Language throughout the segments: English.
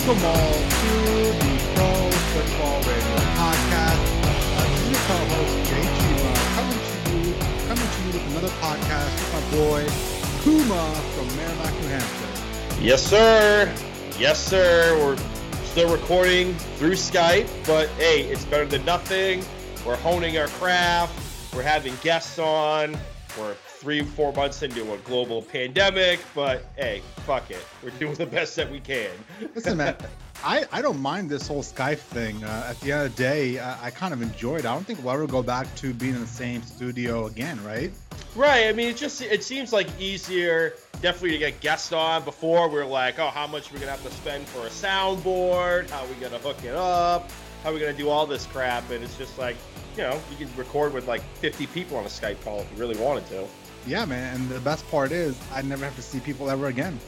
Welcome all to the Pro Football Radio Podcast. Uh, is your co-host Jay Chima coming to you, coming to you with another podcast with my boy Puma from Merrimack, New Hampshire. Yes, sir. Yes, sir. We're still recording through Skype, but hey, it's better than nothing. We're honing our craft. We're having guests on. We're three, four months into a global pandemic, but hey, fuck it. We're doing the best that we can. Listen, man, I, I don't mind this whole Skype thing. Uh, at the end of the day, uh, I kind of enjoy it. I don't think we'll ever go back to being in the same studio again, right? Right. I mean, it just it seems like easier, definitely to get guests on. Before we are like, oh, how much are we gonna have to spend for a soundboard? How are we gonna hook it up? How are we gonna do all this crap? And it's just like, you know, you can record with like 50 people on a Skype call if you really wanted to. Yeah, man. And the best part is, I never have to see people ever again.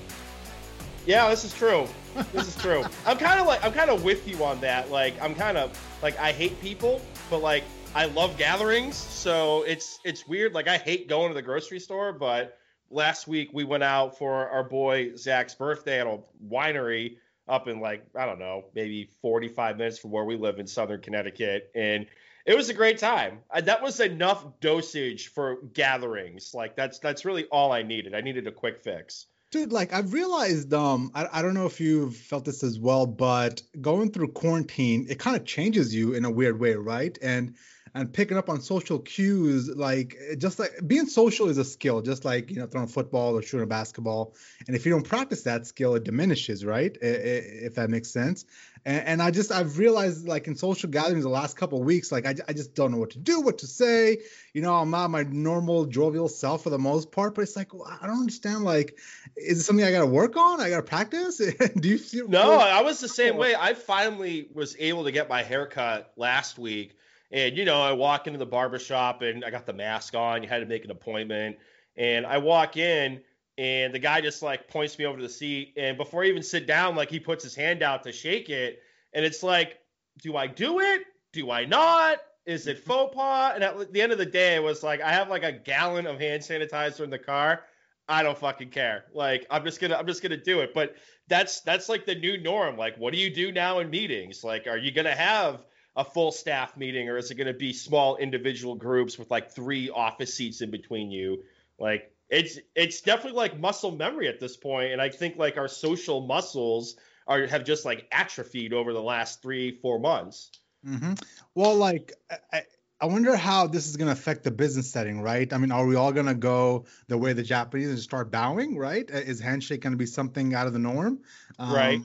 Yeah, this is true. This is true. I'm kind of like I'm kind of with you on that. Like I'm kind of like I hate people, but like I love gatherings. So it's it's weird. Like I hate going to the grocery store, but last week we went out for our boy Zach's birthday at a winery up in like I don't know, maybe 45 minutes from where we live in Southern Connecticut, and it was a great time. I, that was enough dosage for gatherings. Like that's that's really all I needed. I needed a quick fix. Dude, like I've realized, um, I, I don't know if you've felt this as well, but going through quarantine, it kind of changes you in a weird way, right? And and picking up on social cues, like just like being social is a skill, just like you know throwing football or shooting a basketball. And if you don't practice that skill, it diminishes, right? If that makes sense. And, and I just I've realized like in social gatherings the last couple of weeks, like I, I just don't know what to do, what to say. You know, I'm not my normal jovial self for the most part, but it's like well, I don't understand. Like, is it something I got to work on? I got to practice? do you feel? No, I was the same way. I finally was able to get my haircut last week. And you know, I walk into the barbershop and I got the mask on. You had to make an appointment. And I walk in and the guy just like points me over to the seat and before I even sit down like he puts his hand out to shake it and it's like do I do it? Do I not? Is it faux pas? And at the end of the day it was like I have like a gallon of hand sanitizer in the car. I don't fucking care. Like I'm just gonna I'm just gonna do it. But that's that's like the new norm. Like what do you do now in meetings? Like are you gonna have a full staff meeting or is it going to be small individual groups with like three office seats in between you? Like it's it's definitely like muscle memory at this point, and I think like our social muscles are have just like atrophied over the last three four months. Mm-hmm. Well, like I, I wonder how this is going to affect the business setting, right? I mean, are we all going to go the way the Japanese and start bowing, right? Is handshake going to be something out of the norm? Um, right.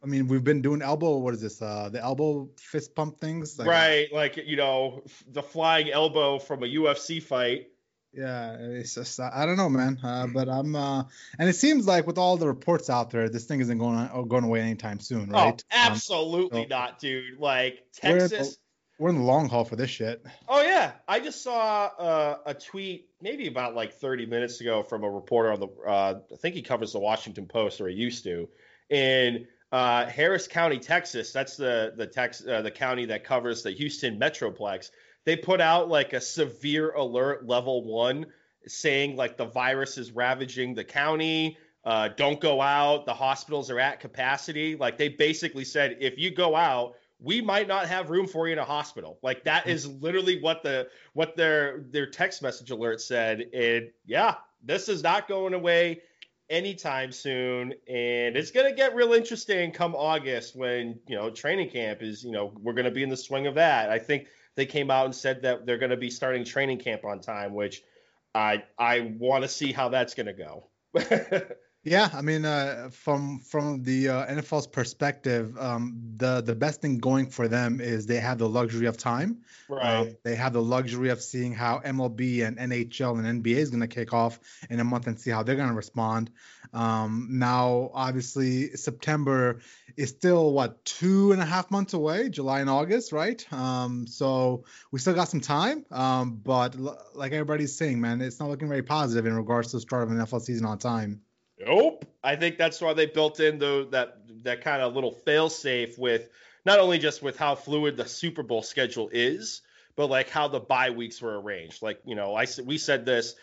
I mean, we've been doing elbow. What is this? Uh, the elbow fist pump things. Like, right, like you know, the flying elbow from a UFC fight. Yeah, it's just I don't know, man. Uh, but I'm uh, and it seems like with all the reports out there, this thing isn't going on, going away anytime soon, oh, right? Oh, absolutely um, so not, dude. Like Texas. We're in, the, long haul for this shit. Oh yeah, I just saw uh, a tweet maybe about like 30 minutes ago from a reporter on the. Uh, I think he covers the Washington Post, or he used to, in uh, Harris County, Texas. That's the the Tex uh, the county that covers the Houston Metroplex they put out like a severe alert level one saying like the virus is ravaging the county. Uh, don't go out. The hospitals are at capacity. Like they basically said, if you go out, we might not have room for you in a hospital. Like that is literally what the what their their text message alert said. And yeah, this is not going away anytime soon. And it's gonna get real interesting come August when you know training camp is. You know we're gonna be in the swing of that. I think they came out and said that they're going to be starting training camp on time, which I I want to see how that's going to go. yeah, I mean, uh, from from the uh, NFL's perspective, um, the the best thing going for them is they have the luxury of time. Right. Um, they have the luxury of seeing how MLB and NHL and NBA is going to kick off in a month and see how they're going to respond. Um, now, obviously, September is still what two and a half months away, July and August, right? Um, so we still got some time, um, but l- like everybody's saying, man, it's not looking very positive in regards to the start of an NFL season on time. Nope. I think that's why they built in the, that that kind of little fail safe with not only just with how fluid the Super Bowl schedule is, but like how the bye weeks were arranged. Like you know, I we said this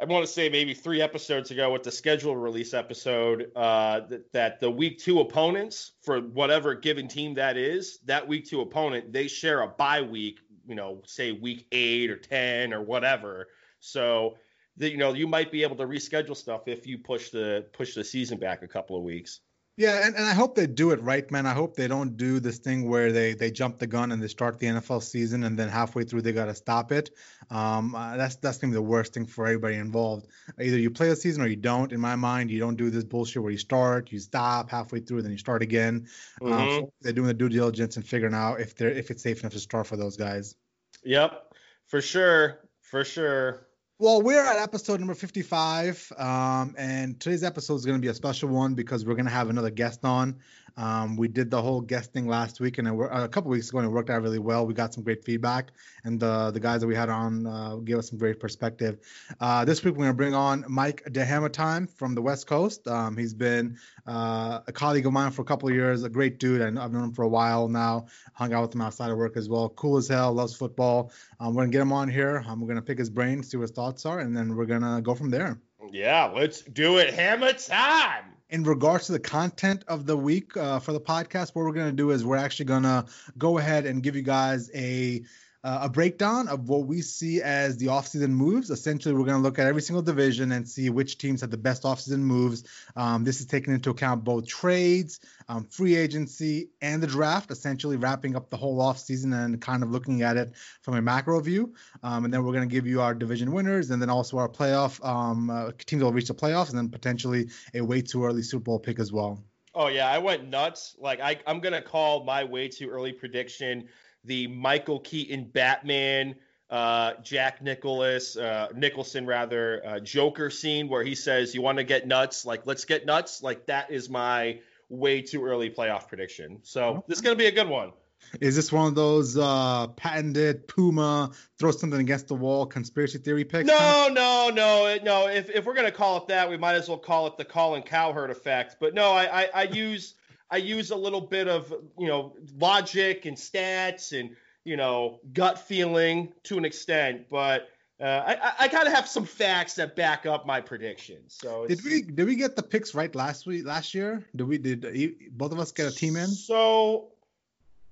I want to say maybe three episodes ago with the schedule release episode uh, that, that the week two opponents for whatever given team that is, that week two opponent, they share a bye week, you know, say week eight or 10 or whatever. So, that you know, you might be able to reschedule stuff if you push the push the season back a couple of weeks. Yeah, and, and I hope they do it right, man. I hope they don't do this thing where they they jump the gun and they start the NFL season and then halfway through they got to stop it. Um, uh, that's that's gonna be the worst thing for everybody involved. Either you play the season or you don't. In my mind, you don't do this bullshit where you start, you stop halfway through, then you start again. Mm-hmm. Um, so they're doing the due diligence and figuring out if they're if it's safe enough to start for those guys. Yep, for sure, for sure. Well, we're at episode number 55, um, and today's episode is going to be a special one because we're going to have another guest on. Um, we did the whole guest thing last week and it, a couple weeks ago, and it worked out really well. We got some great feedback, and the the guys that we had on uh, gave us some great perspective. Uh, this week, we're going to bring on Mike DeHammertime from the West Coast. Um, he's been uh, a colleague of mine for a couple of years, a great dude. and I've known him for a while now. Hung out with him outside of work as well. Cool as hell, loves football. Um, we're gonna get him on here. Um, we're gonna pick his brain, see what his thoughts are, and then we're gonna go from there. Yeah, let's do it. Hammer time in regards to the content of the week uh, for the podcast, what we're going to do is we're actually going to go ahead and give you guys a uh, a breakdown of what we see as the offseason moves. Essentially, we're going to look at every single division and see which teams have the best offseason moves. Um, this is taking into account both trades, um, free agency, and the draft, essentially wrapping up the whole offseason and kind of looking at it from a macro view. Um, and then we're going to give you our division winners and then also our playoff um, uh, teams that will reach the playoffs and then potentially a way too early Super Bowl pick as well. Oh yeah, I went nuts. Like I, I'm gonna call my way too early prediction the Michael Keaton Batman, uh, Jack Nicholas, uh, Nicholson rather, uh, Joker scene where he says, "You want to get nuts? Like let's get nuts." Like that is my way too early playoff prediction. So this is gonna be a good one. Is this one of those uh, patented Puma throw something against the wall conspiracy theory picks? No, no, no, no. If, if we're gonna call it that, we might as well call it the Colin Cowherd effect. But no, I I, I use I use a little bit of you know logic and stats and you know gut feeling to an extent, but uh, I, I gotta have some facts that back up my predictions. So did we did we get the picks right last week last year? Did we did both of us get a team in? So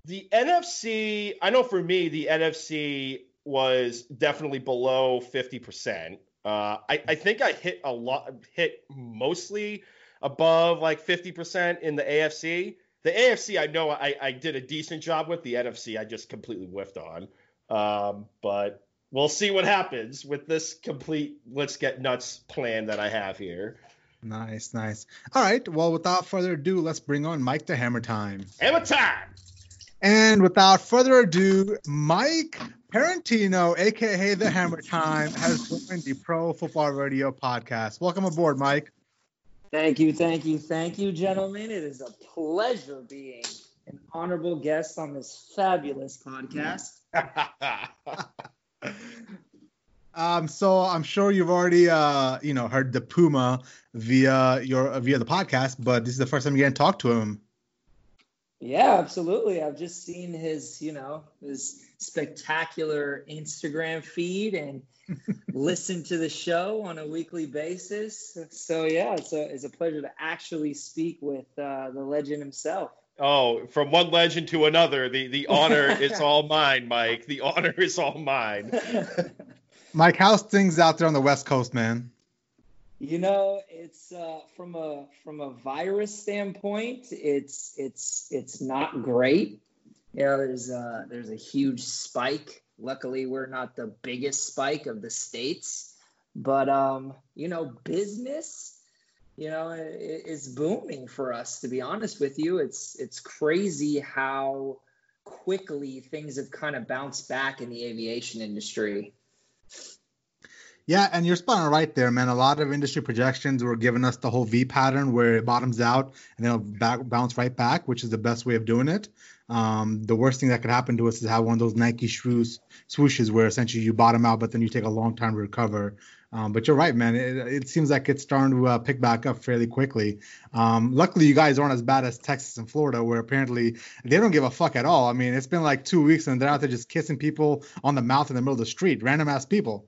the NFC, I know for me the NFC was definitely below fifty percent. Uh, I, I think I hit a lot, hit mostly above like 50% in the AFC. The AFC, I know I, I did a decent job with. The NFC, I just completely whiffed on. Um, but we'll see what happens with this complete let's get nuts plan that I have here. Nice, nice. All right. Well, without further ado, let's bring on Mike to Hammer Time. Hammer Time! And without further ado, Mike Parentino, aka the Hammer Time, has joined the Pro Football Radio podcast. Welcome aboard, Mike. Thank you, thank you, thank you, gentlemen. It is a pleasure being an honorable guest on this fabulous podcast. um, so I'm sure you've already, uh, you know, heard the Puma via your via the podcast, but this is the first time you get to talk to him. Yeah, absolutely. I've just seen his, you know, his spectacular Instagram feed and listen to the show on a weekly basis. So yeah, it's a it's a pleasure to actually speak with uh, the legend himself. Oh, from one legend to another, the the honor is all mine, Mike. The honor is all mine. Mike, how's things out there on the West Coast, man? You know, it's uh, from a from a virus standpoint, it's it's it's not great. Know, there's a, there's a huge spike Luckily, we're not the biggest spike of the states, but um, you know, business, you know, is booming for us. To be honest with you, it's it's crazy how quickly things have kind of bounced back in the aviation industry. Yeah, and you're spot on right there, man. A lot of industry projections were giving us the whole V pattern where it bottoms out and then it'll back, bounce right back, which is the best way of doing it. Um, the worst thing that could happen to us is have one of those Nike swoosh, swooshes where essentially you bottom out, but then you take a long time to recover. Um, but you're right, man. It, it, seems like it's starting to uh, pick back up fairly quickly. Um, luckily, you guys aren't as bad as Texas and Florida, where apparently they don't give a fuck at all. I mean, it's been like two weeks and they're out there just kissing people on the mouth in the middle of the street, random ass people.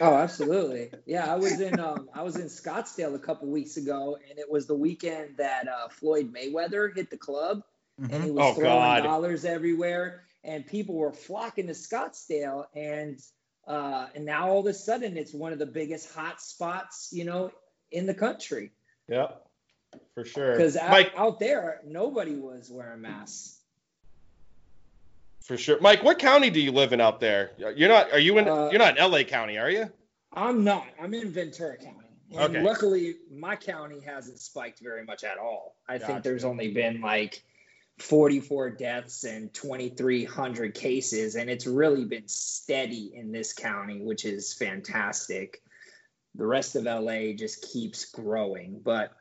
Oh, absolutely. Yeah, I was in um, I was in Scottsdale a couple weeks ago, and it was the weekend that uh, Floyd Mayweather hit the club, mm-hmm. and he was oh, throwing God. dollars everywhere, and people were flocking to Scottsdale, and uh, and now all of a sudden it's one of the biggest hot spots, you know, in the country. Yep, for sure. Because out, out there, nobody was wearing masks. For sure, Mike. What county do you live in out there? You're not. Are you in? Uh, you're not in L.A. County, are you? I'm not. I'm in Ventura County. And okay. luckily, my county hasn't spiked very much at all. I gotcha. think there's only been like 44 deaths and 2,300 cases, and it's really been steady in this county, which is fantastic. The rest of LA just keeps growing, but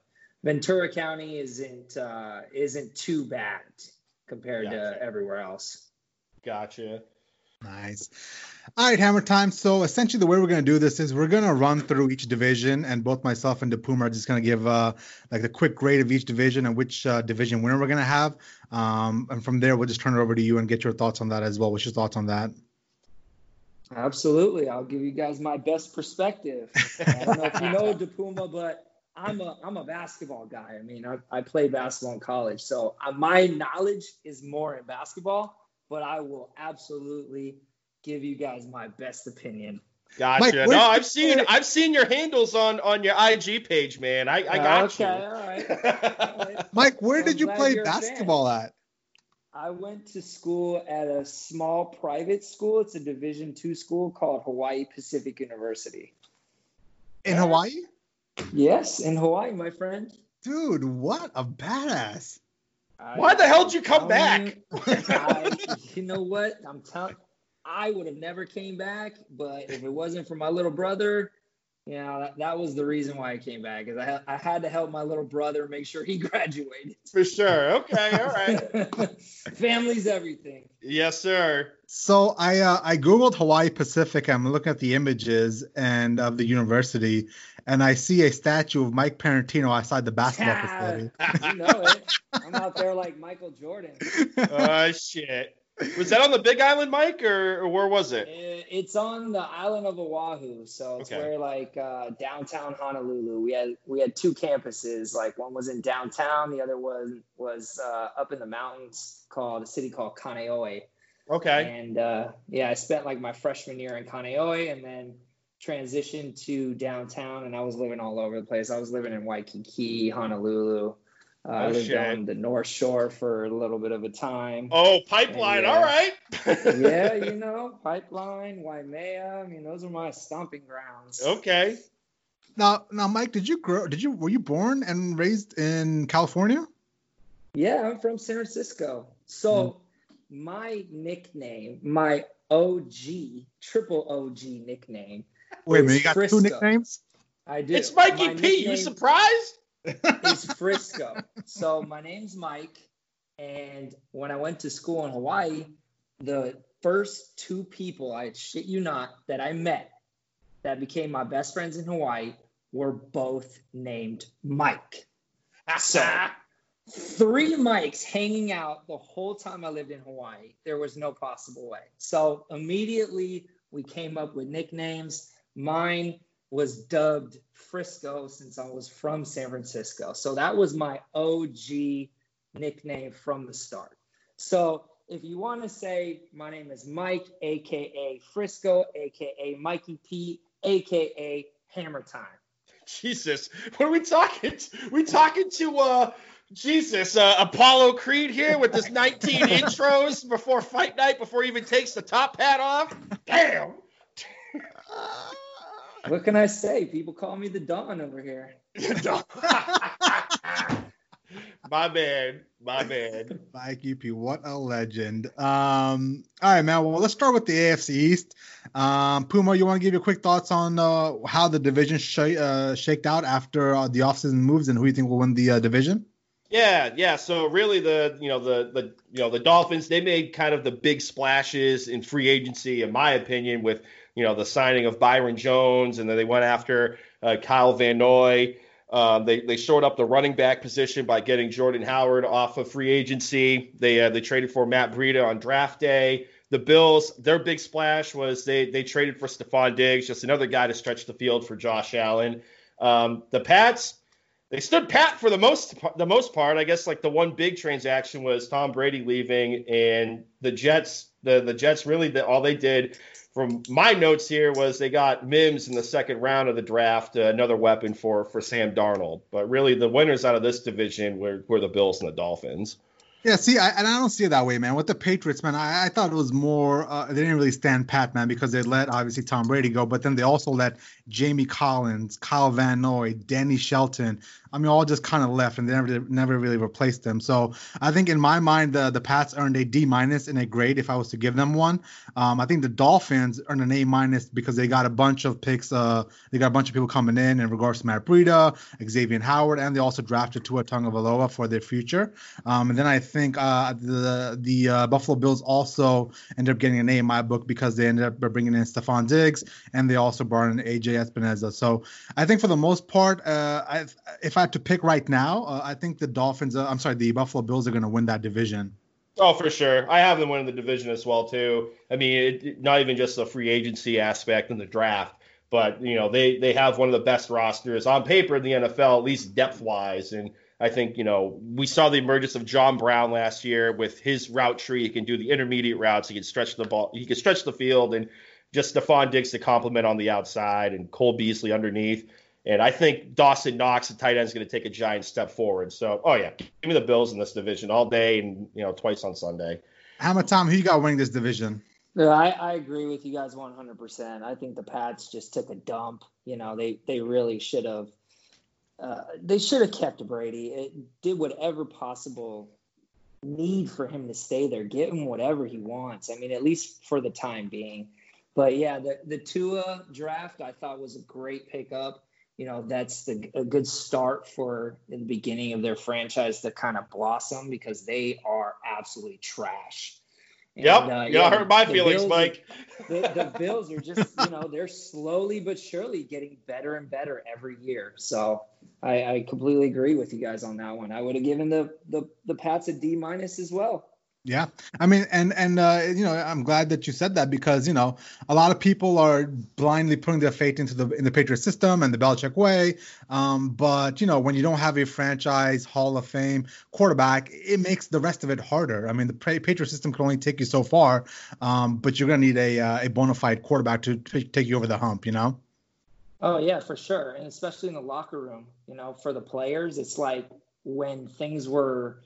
Ventura County isn't uh, isn't too bad compared gotcha. to everywhere else. Gotcha. Nice. All right, Hammer Time. So essentially, the way we're gonna do this is we're gonna run through each division, and both myself and DePuma are just gonna give uh like the quick grade of each division and which uh, division winner we're gonna have. Um, and from there, we'll just turn it over to you and get your thoughts on that as well. What's your thoughts on that? Absolutely, I'll give you guys my best perspective. I don't know if you know DePuma, but I'm a I'm a basketball guy. I mean, I, I played basketball in college, so uh, my knowledge is more in basketball but I will absolutely give you guys my best opinion. Gotcha. Mike, no, I've seen I've seen your handles on on your IG page, man. I, I got okay, you. All right. All right. Mike, where did you play basketball at? I went to school at a small private school. It's a Division two school called Hawaii Pacific University. In Hawaii? Yes, in Hawaii, my friend. Dude, what a badass! Why the hell did you come back? I, you know what? I'm telling. I would have never came back, but if it wasn't for my little brother, you know, that, that was the reason why I came back. Because I, ha- I had to help my little brother make sure he graduated. For sure. Okay. All right. Family's everything. Yes, sir. So I uh, I googled Hawaii Pacific. I'm looking at the images and of the university, and I see a statue of Mike Parentino outside the basketball yeah, facility. You know it. I'm out there like Michael Jordan. Oh shit. Was that on the Big Island, Mike, or, or where was it? It's on the island of Oahu, so it's okay. where like uh, downtown Honolulu. We had we had two campuses. Like one was in downtown, the other one was uh, up in the mountains, called a city called Kaneohe. Okay. And uh, yeah, I spent like my freshman year in Kaneohe, and then transitioned to downtown, and I was living all over the place. I was living in Waikiki, Honolulu. Uh, oh, I lived shit. on the North Shore for a little bit of a time. Oh, pipeline! all right. yeah, you know, pipeline, Waimea. I mean, those are my stomping grounds. Okay. Now, now, Mike, did you grow? Did you were you born and raised in California? Yeah, I'm from San Francisco. So, mm. My nickname, my OG, triple OG nickname. Wait a minute, you got Frisco. two nicknames? I do. It's Mikey my P. You surprised? It's Frisco. so my name's Mike, and when I went to school in Hawaii, the first two people, I shit you not, that I met that became my best friends in Hawaii were both named Mike. So three mics hanging out the whole time I lived in Hawaii. There was no possible way. So immediately we came up with nicknames. Mine was dubbed Frisco since I was from San Francisco. So that was my OG nickname from the start. So if you want to say my name is Mike, aka Frisco, aka Mikey P, aka Hammer Time. Jesus, what are we talking? To? We talking to uh Jesus, uh, Apollo Creed here with this 19 intros before fight night before he even takes the top hat off. Damn. what can I say? People call me the Don over here. my man, my man. Mikey P, what a legend. Um, all right, man. Well, let's start with the AFC East. Um, Puma, you want to give your quick thoughts on uh, how the division sh- uh, shaked out after uh, the offseason moves and who you think will win the uh, division? Yeah, yeah. So really, the you know the the you know the Dolphins they made kind of the big splashes in free agency, in my opinion, with you know the signing of Byron Jones, and then they went after uh, Kyle Van Noy. Um, they they showed up the running back position by getting Jordan Howard off of free agency. They uh, they traded for Matt Breida on draft day. The Bills, their big splash was they they traded for Stefon Diggs, just another guy to stretch the field for Josh Allen. Um, the Pats, they stood pat for the most the most part. I guess like the one big transaction was Tom Brady leaving, and the Jets the the Jets really the, all they did from my notes here was they got Mims in the second round of the draft, uh, another weapon for for Sam Darnold. But really, the winners out of this division were, were the Bills and the Dolphins. Yeah, see, I, and I don't see it that way, man. With the Patriots, man, I, I thought it was more. Uh, they didn't really stand pat, man, because they let obviously Tom Brady go, but then they also let Jamie Collins, Kyle Van Noy, Danny Shelton. I mean, all just kind of left, and they never never really replaced them. So I think in my mind, the the Pats earned a D minus in a grade if I was to give them one. Um, I think the Dolphins earned an A minus because they got a bunch of picks. Uh, they got a bunch of people coming in in regards to Matt Breida, Xavier Howard, and they also drafted Tua Tagovailoa for their future. Um, and then I think uh, the the uh, Buffalo Bills also ended up getting an A in my book because they ended up bringing in Stefon Diggs, and they also brought in AJ Epenesa. So I think for the most part, uh, I, if I had to pick right now, uh, I think the Dolphins. Uh, I'm sorry, the Buffalo Bills are going to win that division. Oh, for sure. I have them winning the division as well too. I mean, it, not even just the free agency aspect and the draft, but you know they they have one of the best rosters on paper in the NFL, at least depth wise. And I think you know we saw the emergence of John Brown last year with his route tree. He can do the intermediate routes. He can stretch the ball. He can stretch the field, and just Stefon Diggs to complement on the outside and Cole Beasley underneath. And I think Dawson Knox, the tight end, is going to take a giant step forward. So, oh yeah, give me the Bills in this division all day and you know twice on Sunday. How much time? Who you got winning this division? No, I, I agree with you guys 100%. I think the Pats just took a dump. You know, they they really should have. Uh, they should have kept Brady. It did whatever possible need for him to stay there. Get him whatever he wants. I mean, at least for the time being. But yeah, the the Tua draft I thought was a great pickup. You know, that's the a good start for the beginning of their franchise to kind of blossom because they are absolutely trash. And, yep, uh, you yeah, hurt my feelings, Bills, Mike. the, the Bills are just, you know, they're slowly but surely getting better and better every year. So I, I completely agree with you guys on that one. I would have given the the the Pats a D minus as well. Yeah, I mean, and and uh, you know, I'm glad that you said that because you know a lot of people are blindly putting their faith into the in the Patriot system and the Belichick way. Um, but you know, when you don't have a franchise Hall of Fame quarterback, it makes the rest of it harder. I mean, the Patriot system can only take you so far, um, but you're gonna need a uh, a bona fide quarterback to t- take you over the hump. You know. Oh yeah, for sure, and especially in the locker room. You know, for the players, it's like when things were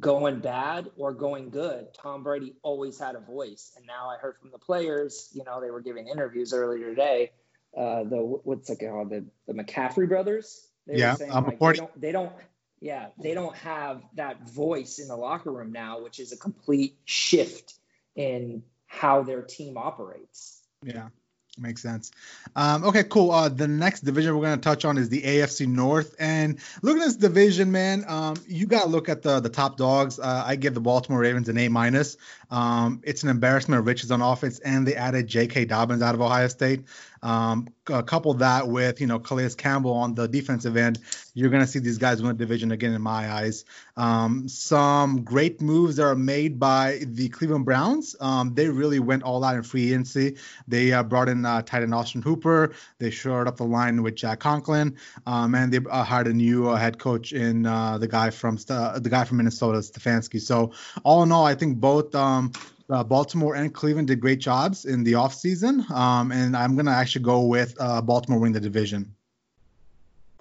going bad or going good, Tom Brady always had a voice. And now I heard from the players, you know, they were giving interviews earlier today. Uh, the what's it called? The the McCourty brothers. They yeah, saying, like, they, don't, they don't. Yeah, they don't have that voice in the locker room now, which is a complete shift in how their team operates. Yeah. Makes sense. Um, okay, cool. Uh, the next division we're going to touch on is the AFC North. And looking at this division, man, um, you got to look at the the top dogs. Uh, I give the Baltimore Ravens an A minus. Um, it's an embarrassment of riches on offense, and they added J.K. Dobbins out of Ohio State. Um, couple that with you know Calais Campbell on the defensive end, you're going to see these guys win the division again in my eyes. Um, some great moves that are made by the Cleveland Browns. Um, they really went all out in free agency. They uh, brought in uh, tight end Austin Hooper. They shored up the line with Jack Conklin, um, and they uh, hired a new uh, head coach in uh, the guy from uh, the guy from Minnesota, Stefanski. So all in all, I think both um, uh, Baltimore and Cleveland did great jobs in the offseason. Um, and I'm going to actually go with uh, Baltimore winning the division.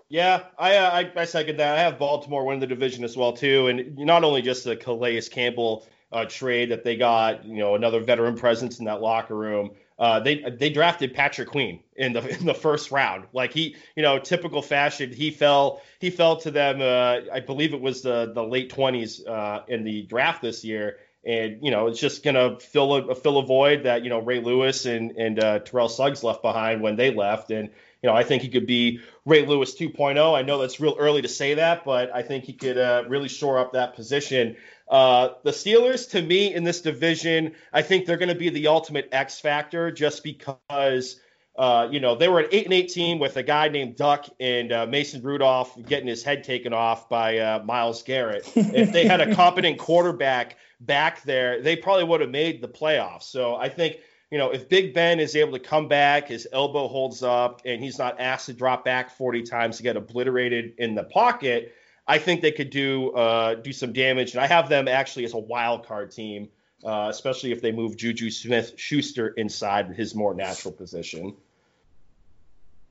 Yeah, I, uh, I, I second that. I have Baltimore winning the division as well too, and not only just the Calais Campbell uh, trade that they got, you know, another veteran presence in that locker room. Uh, they they drafted Patrick Queen in the in the first round. Like he, you know, typical fashion, he fell he fell to them. Uh, I believe it was the the late 20s uh, in the draft this year, and you know it's just gonna fill a fill a void that you know Ray Lewis and and uh, Terrell Suggs left behind when they left, and you know I think he could be Ray Lewis 2.0. I know that's real early to say that, but I think he could uh, really shore up that position. Uh, the Steelers, to me, in this division, I think they're going to be the ultimate X factor, just because uh, you know, they were an eight and eight team with a guy named Duck and uh, Mason Rudolph getting his head taken off by uh, Myles Garrett. if they had a competent quarterback back there, they probably would have made the playoffs. So I think, you know, if Big Ben is able to come back, his elbow holds up, and he's not asked to drop back 40 times to get obliterated in the pocket, I think they could do uh, do some damage. And I have them actually as a wild card team uh, especially if they move Juju Smith Schuster inside his more natural position.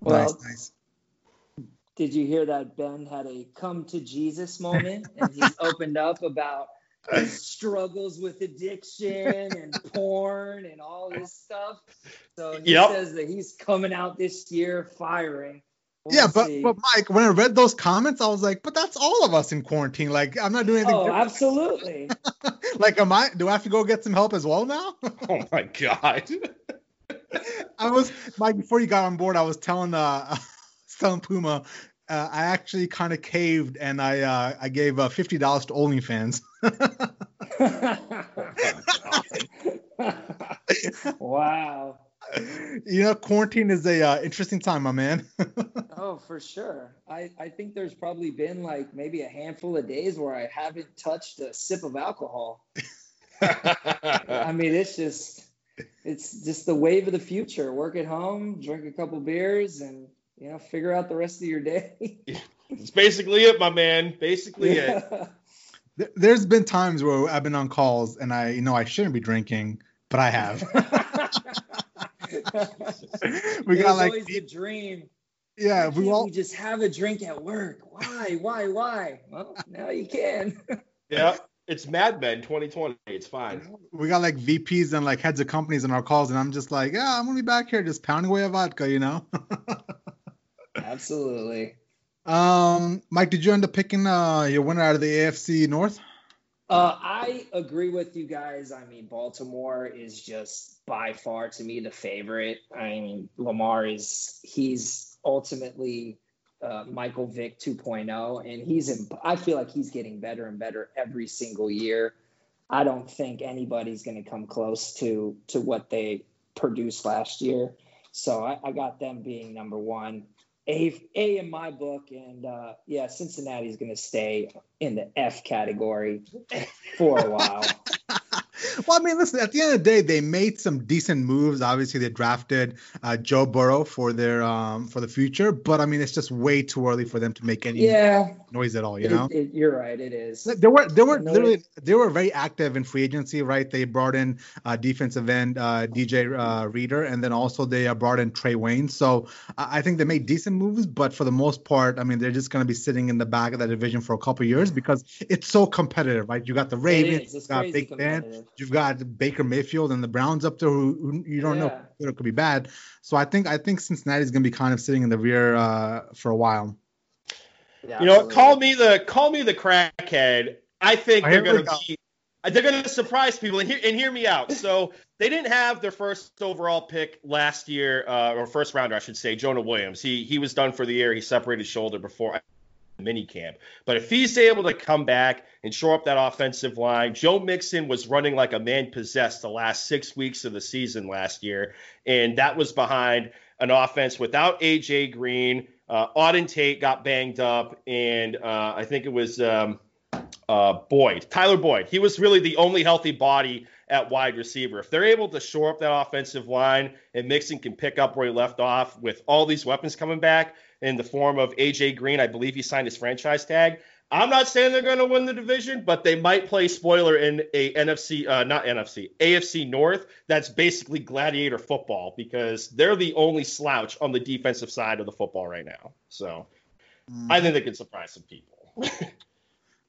Well, nice, nice. Did you hear that Ben had a come to Jesus moment and he's opened up about his struggles with addiction and porn and all this stuff? So he yep. says that he's coming out this year firing. We'll yeah, but but Mike, when I read those comments, I was like, but that's all of us in quarantine. Like, I'm not doing anything. Oh, different. absolutely. like, am I? Do I have to go get some help as well now? oh my god. I was Mike before you got on board. I was telling uh, telling Puma, uh, I actually kind of caved and I uh, I gave uh, fifty dollars to OnlyFans. wow you know, quarantine is a uh, interesting time, my man. oh, for sure. I, I think there's probably been like maybe a handful of days where I haven't touched a sip of alcohol. I mean, it's just it's just the wave of the future. Work at home, drink a couple beers, and you know, figure out the rest of your day. it's basically it, my man. Basically yeah. it. There's been times where I've been on calls and I, you know, I shouldn't be drinking, but I have. we got like always the dream. Yeah, we all we just have a drink at work. Why? Why? Why? Well, now you can. yeah, it's Mad Men 2020. It's fine. We got like VPs and like heads of companies in our calls, and I'm just like, yeah, I'm gonna be back here just pounding away a vodka, you know. Absolutely. Um, Mike, did you end up picking uh your winner out of the AFC North? Uh, I agree with you guys. I mean, Baltimore is just by far to me the favorite. I mean, Lamar is he's ultimately uh, Michael Vick 2.0, and he's in, I feel like he's getting better and better every single year. I don't think anybody's going to come close to to what they produced last year. So I, I got them being number one. A A in my book, and uh, yeah, Cincinnati's going to stay in the F category for a while. well, I mean, listen. At the end of the day, they made some decent moves. Obviously, they drafted uh, Joe Burrow for their um, for the future, but I mean, it's just way too early for them to make any yeah. noise at all. You know, it, it, you're right. It is. They were they were literally they were very active in free agency, right? They brought in uh, defensive end uh, DJ uh, Reader, and then also they uh, brought in Trae Wayne. So I think they made decent moves, but for the most part, I mean, they're just going to be sitting in the back of that division for a couple years because it's so competitive, right? You got the Ravens, you got Big Ben, you've got Baker Mayfield and the Browns up there who, who you don't yeah. know it could be bad. So I think I think Cincinnati is going to be kind of sitting in the rear uh, for a while. Yeah, you know, absolutely. call me the call me the crackhead. I think they're going to be they're going to surprise people and hear and hear me out. So they didn't have their first overall pick last year, uh, or first rounder, I should say, Jonah Williams. He he was done for the year. He separated his shoulder before mini camp. But if he's able to come back and shore up that offensive line, Joe Mixon was running like a man possessed the last six weeks of the season last year, and that was behind an offense without AJ Green. Uh, Auden Tate got banged up, and uh, I think it was um, uh, Boyd, Tyler Boyd. He was really the only healthy body at wide receiver. If they're able to shore up that offensive line and Mixon can pick up where he left off with all these weapons coming back, in the form of AJ Green. I believe he signed his franchise tag. I'm not saying they're going to win the division, but they might play spoiler in a NFC, uh, not NFC, AFC North. That's basically gladiator football because they're the only slouch on the defensive side of the football right now. So mm. I think they can surprise some people. okay.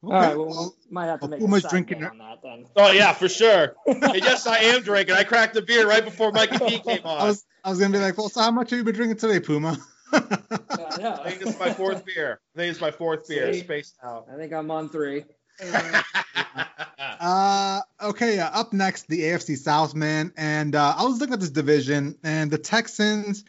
All right, well, we might have to make well, a drinking on that then. Oh yeah, for sure. yes, I am drinking. I cracked a beer right before Mikey P came on. I was, I was gonna be like, well, so how much have you been drinking today, Puma? Yeah, I think it's my fourth beer. I think it's my fourth beer. Spaced out. I think I'm on three. uh, okay, uh, up next, the AFC South, man. And uh, I was looking at this division, and the Texans,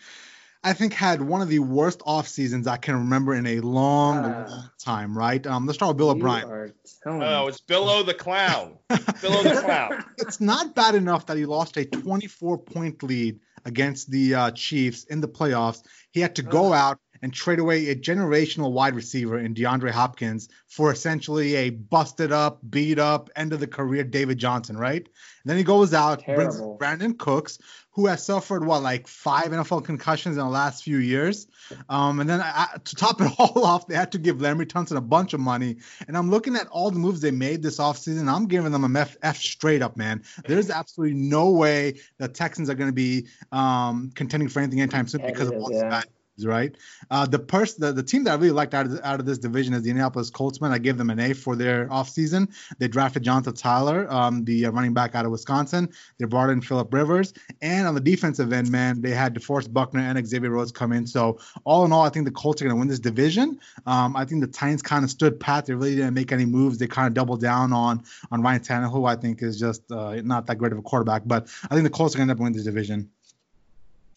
I think, had one of the worst off seasons I can remember in a long, uh, long time, right? Um, let's start with Bill O'Brien. Oh, it's Billo the Clown. Billo the Clown. It's not bad enough that he lost a 24 point lead against the uh, Chiefs in the playoffs, he had to go out and trade away a generational wide receiver in DeAndre Hopkins for essentially a busted up, beat up, end of the career David Johnson, right? And then he goes out, brings Brandin Cooks, who has suffered what like five NFL concussions in the last few years. Um, and then uh, to top it all off, they had to give Laremy Tunsil a bunch of money. And I'm looking at all the moves they made this offseason. I'm giving them a F, F straight up, man. There's absolutely no way the Texans are going to be um, contending for anything anytime soon because of all Yeah. moves, right? Uh, the person, the, the team that I really liked out of, out of this division is the Indianapolis Colts. Man, I gave them an A for their offseason. They drafted Jonathan Taylor, um, the uh, running back out of Wisconsin. They brought in Philip Rivers, and on the defensive end, man, they had DeForest Buckner and Xavier Rhodes come in. So all in all, I think the Colts are going to win this division. Um, I think the Titans kind of stood pat. They really didn't make any moves. They kind of doubled down on on Ryan Tannehill, who I think is just uh, not that great of a quarterback. But I think the Colts are going to end up winning this division.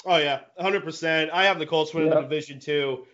Oh yeah, 100. percent I have the Colts winning the division too,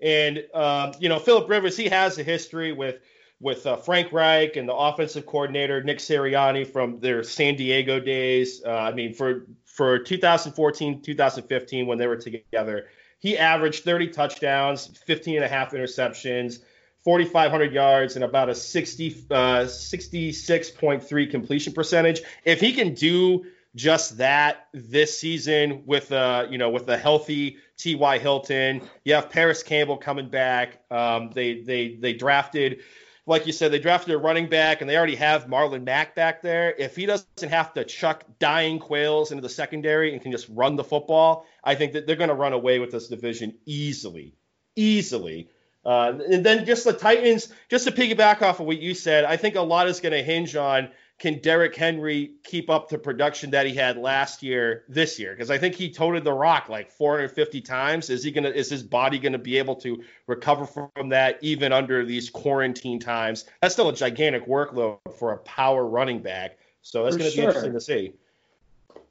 and um, you know Philip Rivers, he has a history with with uh, Frank Reich and the offensive coordinator Nick Sirianni from their San Diego days. Uh, I mean, for for 2014, 2015 when they were together, he averaged 30 touchdowns, 15 and a half interceptions. 4,500 yards and about a 60, uh, 66.3 completion percentage. If he can do just that this season with uh you know with a healthy T.Y. Hilton. You have Parris Campbell coming back. Um, they they they drafted, like you said, they drafted a running back, and they already have Marlon Mack back there. If he doesn't have to chuck dying quails into the secondary and can just run the football, I think that they're going to run away with this division easily, easily. Uh, and then just the Titans, just to piggyback off of what you said, I think a lot is going to hinge on can Derrick Henry keep up the production that he had last year this year? Because I think he toted the rock like 450 times. Is he gonna? Is his body gonna be able to recover from that even under these quarantine times? That's still a gigantic workload for a power running back. So that's For gonna be interesting to see.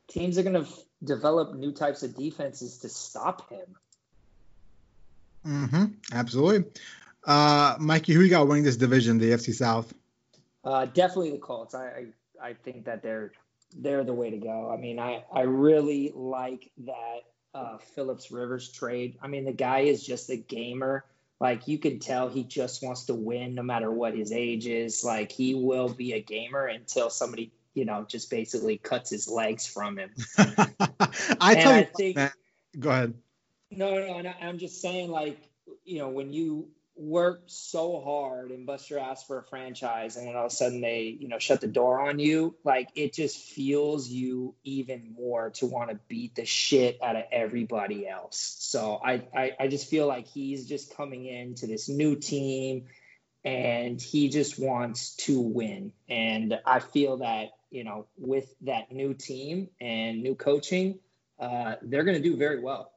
Teams are going to f- develop new types of defenses to stop him. Mm-hmm. Absolutely. Uh, Mikey, who you got winning this division, the FC South? Uh, definitely the Colts. I, I I think that they're they're the way to go. I mean, I I really like that uh, Phillips Rivers trade. I mean, the guy is just a gamer. Like you can tell, he just wants to win, no matter what his age is. Like he will be a gamer until somebody, you know, just basically cuts his legs from him. I tell I you, think- man, go ahead. No, no, no. I'm just saying, like, you know, when you work so hard and bust your ass for a franchise, and then all of a sudden they, you know, shut the door on you, like, it just fuels you even more to want to beat the shit out of everybody else. So I, I, I just feel like he's just coming into this new team, and he just wants to win. And I feel that, you know, with that new team and new coaching, uh, they're going to do very well.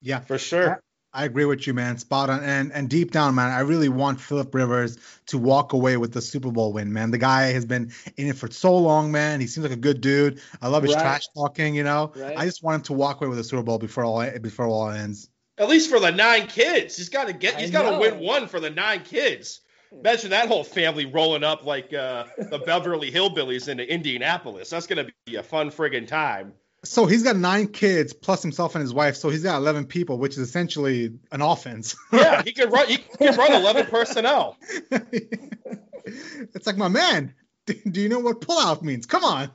Yeah, For sure. I agree with you, man. Spot on. And and deep down, man, I really want Philip Rivers to walk away with the Super Bowl win, man. The guy has been in it for so long, man. He seems like a good dude. I love his Right. trash talking, you know. Right. I just want him to walk away with the Super Bowl before all before all ends. At least for the nine kids, he's got to get. He's got to win one for the nine kids. Imagine that whole family rolling up like uh, the Beverly Hillbillies into Indianapolis. That's gonna be a fun friggin' time. So he's got nine kids plus himself and his wife. So he's got eleven people, which is essentially an offense. Yeah, he could run. He could run eleven personnel. it's like my man. Do you know what pullout means? Come on.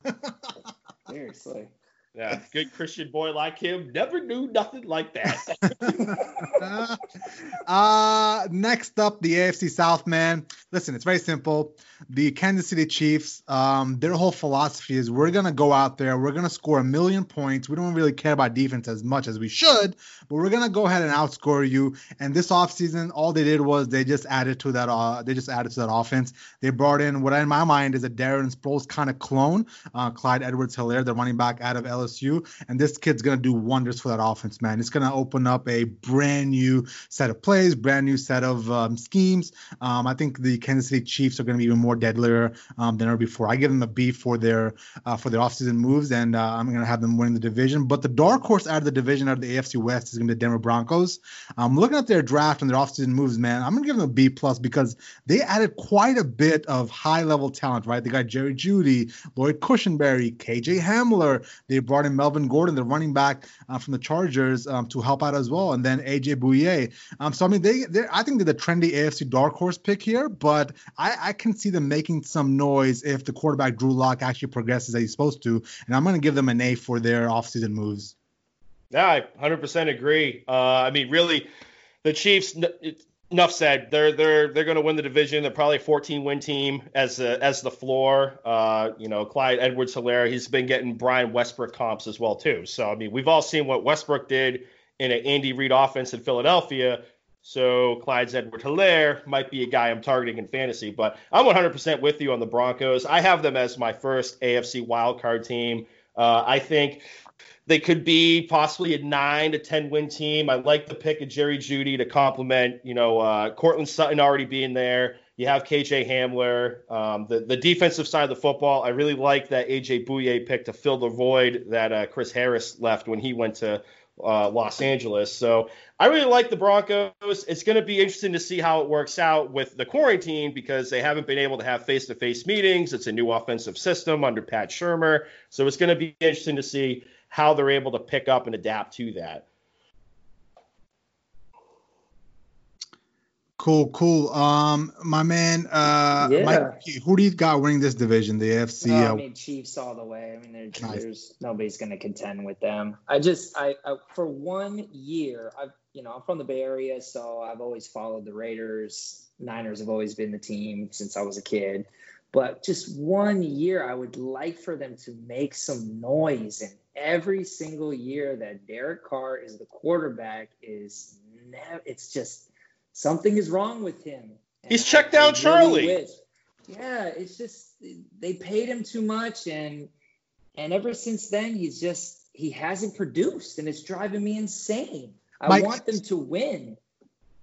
Seriously. Yeah, good Christian boy like him never knew nothing like that. uh, next up, the AFC South, man. Listen, it's very simple. The Kansas City Chiefs, um, their whole philosophy is we're going to go out there, we're going to score a million points. We don't really care about defense as much as we should, but we're going to go ahead and outscore you. And this offseason, all they did was they just added to that, uh, they just added to that offense. They brought in what in my mind is a Darren Sproles kind of clone, uh, Clyde Edwards Helaire, the running back out of LSU. And this kid's going to do wonders for that offense, man. It's going to open up a brand new set of plays, brand new set of um, schemes. Um, I think the Kansas City Chiefs are going to be even more deadlier um, than ever before. I give them a B for their uh, for their offseason moves, and uh, I'm going to have them winning the division. But the dark horse out of the division, out of the AFC West, is going to be the Denver Broncos. Um, looking at their draft and their offseason moves, man, I'm going to give them a B plus because they added quite a bit of high level talent. Right, they got Jerry Jeudy, Lloyd Cushenberry, KJ Hamler. They brought in Melvin Gordon, the running back uh, from the Chargers, um, to help out as well, and then AJ Bouye. Um, so I mean, they, I think they're the trendy AFC dark horse pick here, but I, I can see them making some noise if the quarterback Drew Lock actually progresses as he's supposed to, and I'm going to give them an A for their offseason moves. Yeah, I 100% agree. Uh, I mean, really, the Chiefs. Enough said. They're they're they're going to win the division. They're probably a 14 win team as as the floor. Uh, you know, Clyde Edwards Helaire. He's been getting Brian Westbrook comps as well too. So I mean, we've all seen what Westbrook did in an Andy Reid offense in Philadelphia. So Clyde's Edwards-Helaire might be a guy I'm targeting in fantasy, but I'm 100% with you on the Broncos. I have them as my first AFC wildcard team. Uh, I think they could be possibly a nine to ten win team. I like the pick of Jerry Jeudy to complement, you know, uh, Courtland Sutton already being there. You have KJ Hamler. Um, the the defensive side of the football, I really like that AJ Bouye pick to fill the void that uh, Chris Harris left when he went to uh, Los Angeles. So I really like the Broncos. It's going to be interesting to see how it works out with the quarantine because they haven't been able to have face to face meetings. It's a new offensive system under Pat Shurmur. So it's going to be interesting to see how they're able to pick up and adapt to that. Cool, cool. Um, my man, uh, yeah. Mike, who do you got winning this division, the AFC? I mean, Chiefs all the way. I mean, there's, nice. there's nobody's going to contend with them. I just, I, I, for one year, I've, you know, I'm from the Bay Area, so I've always followed the Raiders. Niners have always been the team since I was a kid. But just one year, I would like for them to make some noise and every single year that Derek Carr is the quarterback is never, it's just something is wrong with him. And He's checked down Charlie. Really yeah, it's just they paid him too much and and ever since then he's just he hasn't produced and it's driving me insane. I Mike, want them to win.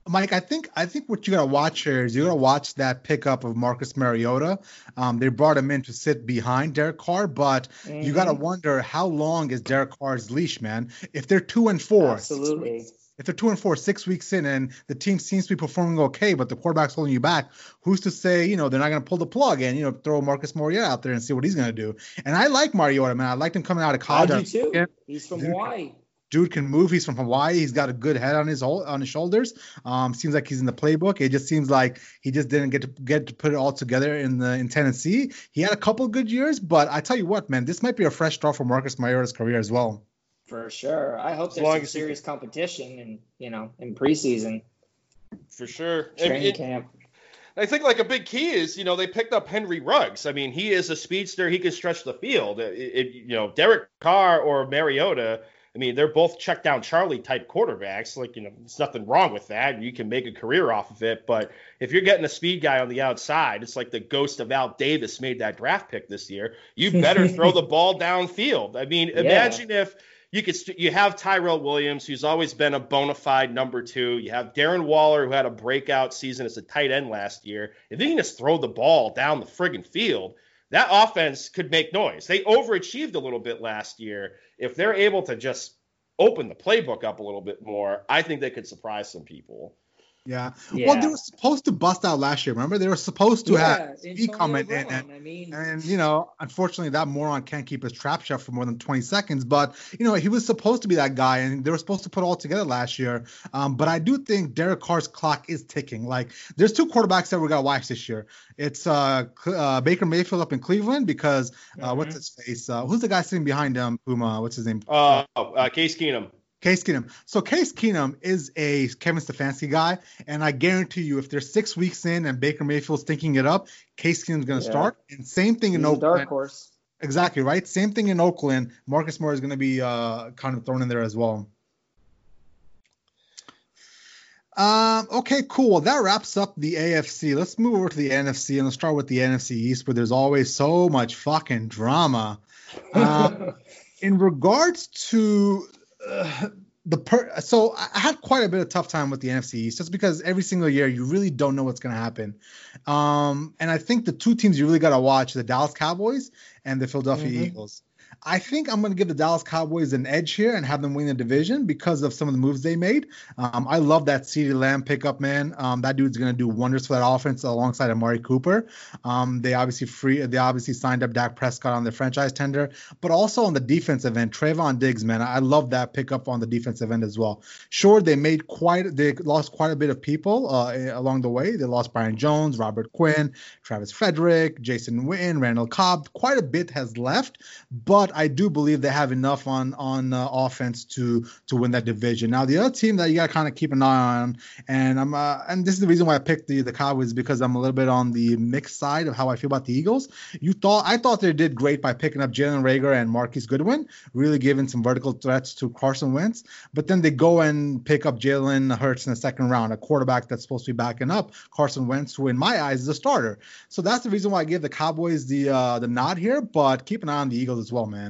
Mike, I think I think what you gotta watch here is you gotta watch that pickup of Marcus Mariota. Um, they brought him in to sit behind Derek Carr, but mm-hmm. you gotta wonder how long is Derek Carr's leash, man? If they're two and four, absolutely. If they're two and four, six weeks in, and the team seems to be performing okay, but the quarterback's holding you back, who's to say, you know, they're not going to pull the plug and, you know, throw Marcus Mariota out there and see what he's going to do? And I like Mariota, man. I liked him coming out of college. I do too. He's from Hawaii dude can move. He's from Hawaii. He's got a good head on his on his shoulders. Um, seems like he's in the playbook. It just seems like he just didn't get to get to put it all together in the in Tennessee. He had a couple good years, but I tell you what, man, this might be a fresh start for Marcus Mariota's career as well. For sure. I hope as there's some serious competition and you know in preseason. For sure. Training it, camp. I think like a big key is, you know, they picked up Henry Ruggs. I mean, he is a speedster. He can stretch the field. It, it, you know, Derek Carr or Mariota I mean, they're both check down Charlie type quarterbacks. Like, you know, there's nothing wrong with that. You can make a career off of it. But if you're getting a speed guy on the outside, it's like the ghost of Al Davis made that draft pick this year. You better throw the ball downfield. I mean, yeah. imagine if you could st- you have Tyrell Williams, who's always been a bona fide number two. You have Darren Waller, who had a breakout season as a tight end last year. If they can just throw the ball down the friggin' field, that offense could make noise. They overachieved a little bit last year. If they're able to just open the playbook up a little bit more, I think they could surprise some people. Yeah. yeah. Well, they were supposed to bust out last year. Remember, they were supposed to yeah, have speed comment, and, and, I mean, and you know, unfortunately, that moron can't keep his trap shut for more than 20 seconds. But you know, he was supposed to be that guy, and they were supposed to put all together last year. Um, but I do think Derek Carr's clock is ticking. Like, there's two quarterbacks that we got to watch this year. It's uh, uh, Baker Mayfield up in Cleveland because uh, mm-hmm. what's his face? Uh, who's the guy sitting behind him? Puma. What's his name? Uh, oh, Case Keenum. Case Keenum. So Case Keenum is a Kevin Stefanski guy, and I guarantee you, if they're six weeks in and Baker Mayfield's thinking it up, Case Keenum's going to yeah. start. And same thing He's in Oakland. dark horse. Exactly right. Same thing in Oakland. Marcus Moore is going to be uh, kind of thrown in there as well. Um, okay, cool. Well, that wraps up the AFC. Let's move over to the NFC and let's start with the NFC East, where there's always so much fucking drama. Um, in regards to the per so I had quite a bit of tough time with the NFC East just because every single year you really don't know what's going to happen. Um, and I think the two teams you really got to watch the Dallas Cowboys and the Philadelphia mm-hmm. Eagles. I think I'm going to give the Dallas Cowboys an edge here and have them win the division because of some of the moves they made. Um, I love that CeeDee Lamb pickup, man. Um, that dude's going to do wonders for that offense alongside Amari Cooper. Um, they obviously free, they obviously signed up Dak Prescott on their franchise tender, but also on the defensive end, Trevon Diggs, man. I love that pickup on the defensive end as well. Sure, they made quite, they lost quite a bit of people uh, along the way. They lost Byron Jones, Robert Quinn, Travis Frederick, Jason Witten, Randall Cobb. Quite a bit has left, but I do believe they have enough on on uh, offense to to win that division. Now, the other team that you got to kind of keep an eye on, and I'm uh, and this is the reason why I picked the the Cowboys because I'm a little bit on the mixed side of how I feel about the Eagles. You thought I thought they did great by picking up Jalen Reagor and Marquise Goodwin, really giving some vertical threats to Carson Wentz. But then they go and pick up Jalen Hurts in the second round, a quarterback that's supposed to be backing up Carson Wentz, who in my eyes is a starter. So that's the reason why I give the Cowboys the uh, the nod here. But keep an eye on the Eagles as well, man.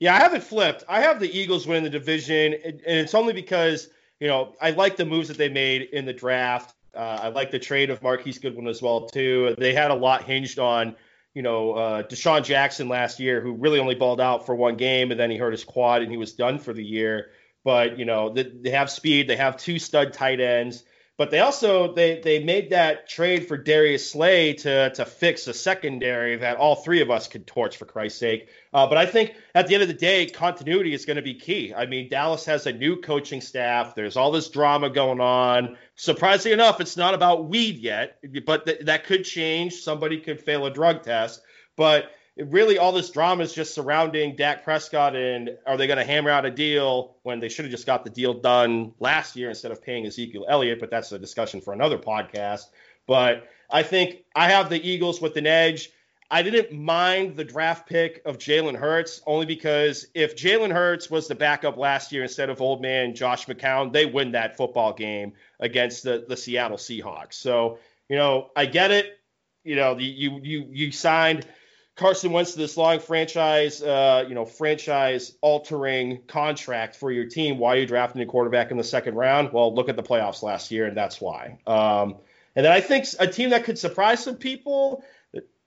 Yeah, I have it flipped. I have the Eagles winning the division, and it's only because you know I like the moves that they made in the draft. Uh, I like the trade of Marquise Goodwin as well too. They had a lot hinged on you know uh, DeSean Jackson last year, who really only balled out for one game, and then he hurt his quad and he was done for the year. But you know they, they have speed. They have two stud tight ends. But they also they they made that trade for Darius Slay to to fix a secondary that all three of us could torch for Christ's sake. Uh, but I think at the end of the day, continuity is going to be key. I mean, Dallas has a new coaching staff. There's all this drama going on. Surprisingly enough, it's not about weed yet, but th- that could change. Somebody could fail a drug test, but really all this drama is just surrounding Dak Prescott and are they going to hammer out a deal when they should have just got the deal done last year instead of paying Ezekiel Elliott? But that's a discussion for another podcast. But I think I have the Eagles with an edge. I didn't mind the draft pick of Jalen Hurts only because if Jalen Hurts was the backup last year instead of old man Josh McCown, they win that football game against the, the Seattle Seahawks. So, you know, I get it. You know, you you you signed – Carson Wentz to this long franchise, uh, you know, franchise altering contract for your team. Why are you drafting a quarterback in the second round? Well, look at the playoffs last year, and that's why. Um, and then I think a team that could surprise some people,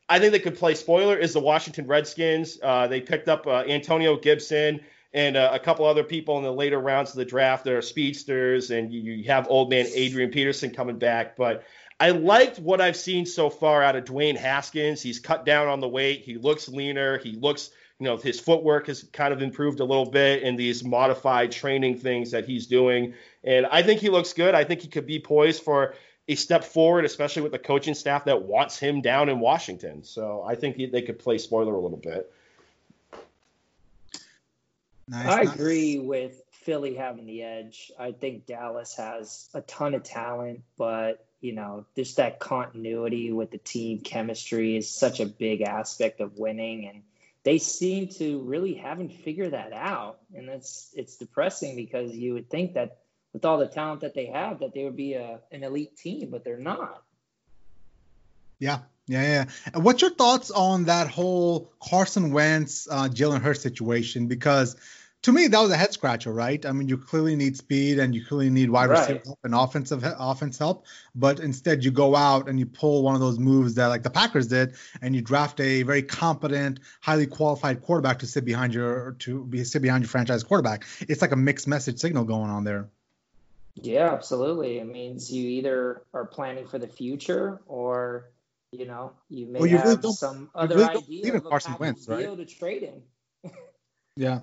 I think they could play spoiler, is the Washington Redskins. Uh, they picked up uh, Antonio Gibson and uh, a couple other people in the later rounds of the draft. There are speedsters, and you, you have old man Adrian Peterson coming back, but I liked what I've seen so far out of Dwayne Haskins. He's cut down on the weight. He looks leaner. He looks, you know, his footwork has kind of improved a little bit in these modified training things that he's doing. And I think he looks good. I think he could be poised for a step forward, especially with the coaching staff that wants him down in Washington. So I think they could play spoiler a little bit. Nice, I nice. agree with Philly having the edge. I think Dallas has a ton of talent, but you know, just that continuity with the team chemistry is such a big aspect of winning. And they seem to really haven't figured that out. And that's, it's depressing because you would think that with all the talent that they have, that they would be a, an elite team, but they're not. Yeah, yeah, yeah. And what's your thoughts on that whole Carson Wentz, uh, Jalen Hurts situation? Because to me, that was a head scratcher, right? I mean, you clearly need speed and you clearly need wide right. receiver help and offensive offense help, but instead you go out and you pull one of those moves that like the Packers did, and you draft a very competent, highly qualified quarterback to sit behind your to be sit behind your franchise quarterback. It's like a mixed message signal going on there. Yeah, absolutely. It means you either are planning for the future or you know you may well, you have really some other really idea of Carson Wentz, right? to trade yeah.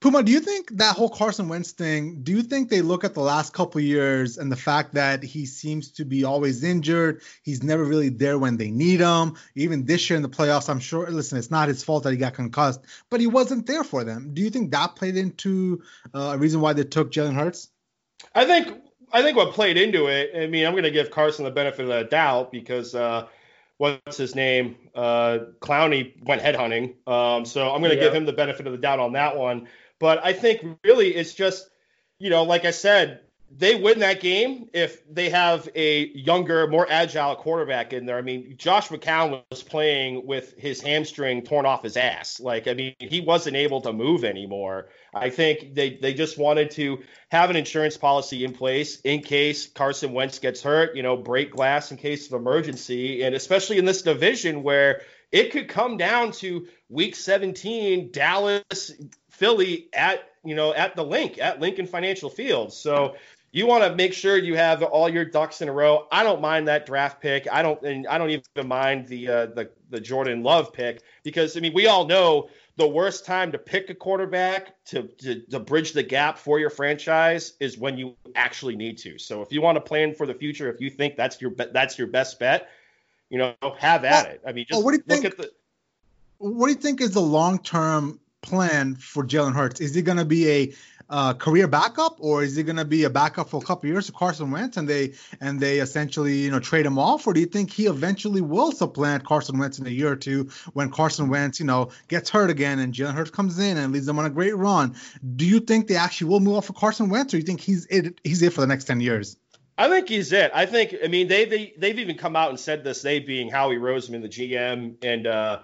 Puma, do you think that whole Carson Wentz thing? Do you think they look at the last couple years and the fact that he seems to be always injured? He's never really there when they need him. Even this year in the playoffs, I'm sure. Listen, it's not his fault that he got concussed, but he wasn't there for them. Do you think that played into uh, a reason why they took Jalen Hurts? I think I think what played into it. I mean, I'm going to give Carson the benefit of the doubt because. Uh, what's his name? Uh, Clowney went headhunting. Um, so I'm going to yeah. give him the benefit of the doubt on that one. But I think really it's just, you know, like I said, they win that game if they have a younger, more agile quarterback in there. I mean, Josh McCown was playing with his hamstring torn off his ass. Like, I mean, he wasn't able to move anymore. I think they, they just wanted to have an insurance policy in place in case Carson Wentz gets hurt, you know, break glass in case of emergency. And especially in this division where it could come down to week 17, Dallas, Philly at you know at the link at Lincoln Financial Field. So you want to make sure you have all your ducks in a row. I don't mind that draft pick. I don't and I don't even mind the uh, the the Jordan Love pick because I mean we all know the worst time to pick a quarterback to, to, to bridge the gap for your franchise is when you actually need to. So if you want to plan for the future, if you think that's your that's your best bet, you know, have at well, it. I mean, just well, what do you look think, at the. What do you think is the long term plan for Jalen Hurts? Is he going to be a uh, career backup, or is he going to be a backup for a couple years to Carson Wentz, and they and they essentially you know trade him off, or do you think he eventually will supplant Carson Wentz in a year or two when Carson Wentz you know gets hurt again and Jalen Hurts comes in and leads them on a great run? Do you think they actually will move off of Carson Wentz, or do you think he's it, he's it for the next ten years? I think he's it. I think. I mean, they they they've even come out and said this. They being Howie Roseman, the GM, and uh,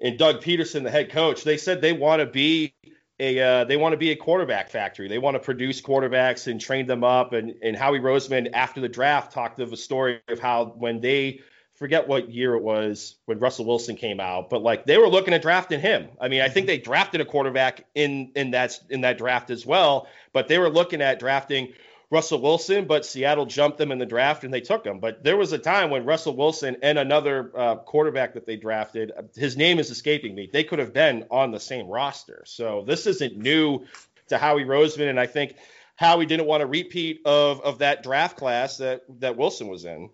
and Doug Pederson, the head coach. They said they want to be a uh, they want to be a quarterback factory. They want to produce quarterbacks and train them up. And and Howie Roseman after the draft talked of a story of how when they forget what year it was when Russell Wilson came out, but like they were looking at drafting him. I mean, I think they drafted a quarterback in in that in that draft as well, but they were looking at drafting Russell Wilson, but Seattle jumped them in the draft and they took him. But there was a time when Russell Wilson and another uh, quarterback that they drafted, his name is escaping me, they could have been on the same roster. So this isn't new to Howie Roseman. And I think Howie didn't want a repeat of, of that draft class that, that Wilson was in.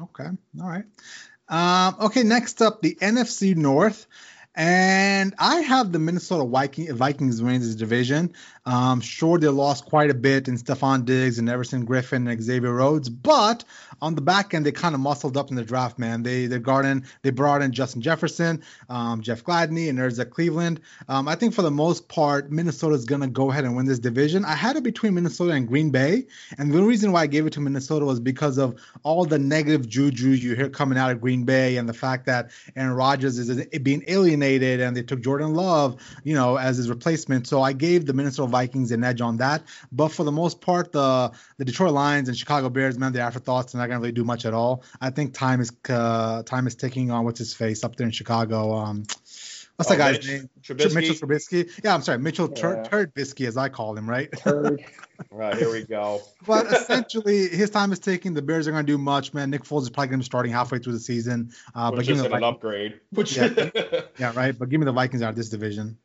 Okay. All right. Um, okay. Next up, the NFC North. And I have the Minnesota Viking, Vikings winning this division. Um, sure, they lost quite a bit in Stefon Diggs and Everson Griffen and Xavier Rhodes, but on the back end, they kind of muscled up in the draft, man. They they got in, they brought in Justin Jefferson, um, Jeff Gladney, and Ezra Cleveland. Um, I think for the most part, Minnesota is gonna go ahead and win this division. I had it between Minnesota and Green Bay, and the reason why I gave it to Minnesota was because of all the negative juju you hear coming out of Green Bay and the fact that Aaron Rodgers is being alienated and they took Jordan Love, you know, as his replacement. So I gave the Minnesota Vikings an edge on that. But for the most part, the the Detroit Lions and Chicago Bears, man, the afterthoughts are not gonna really do much at all. I think time is uh, time is ticking on what's his face up there in Chicago. Um, what's oh, that guy's Mitch, name? Trubisky? Mitchell Trubisky. Yeah, I'm sorry, Mitchell yeah. Tur- Bisky, as I call him, right? Turd. right here we go. but essentially, his time is ticking. The Bears are going to do much, man. Nick Foles is probably going to be starting halfway through the season. Uh, Which but is an upgrade. Which yeah, yeah, right. But give me the Vikings out of this division.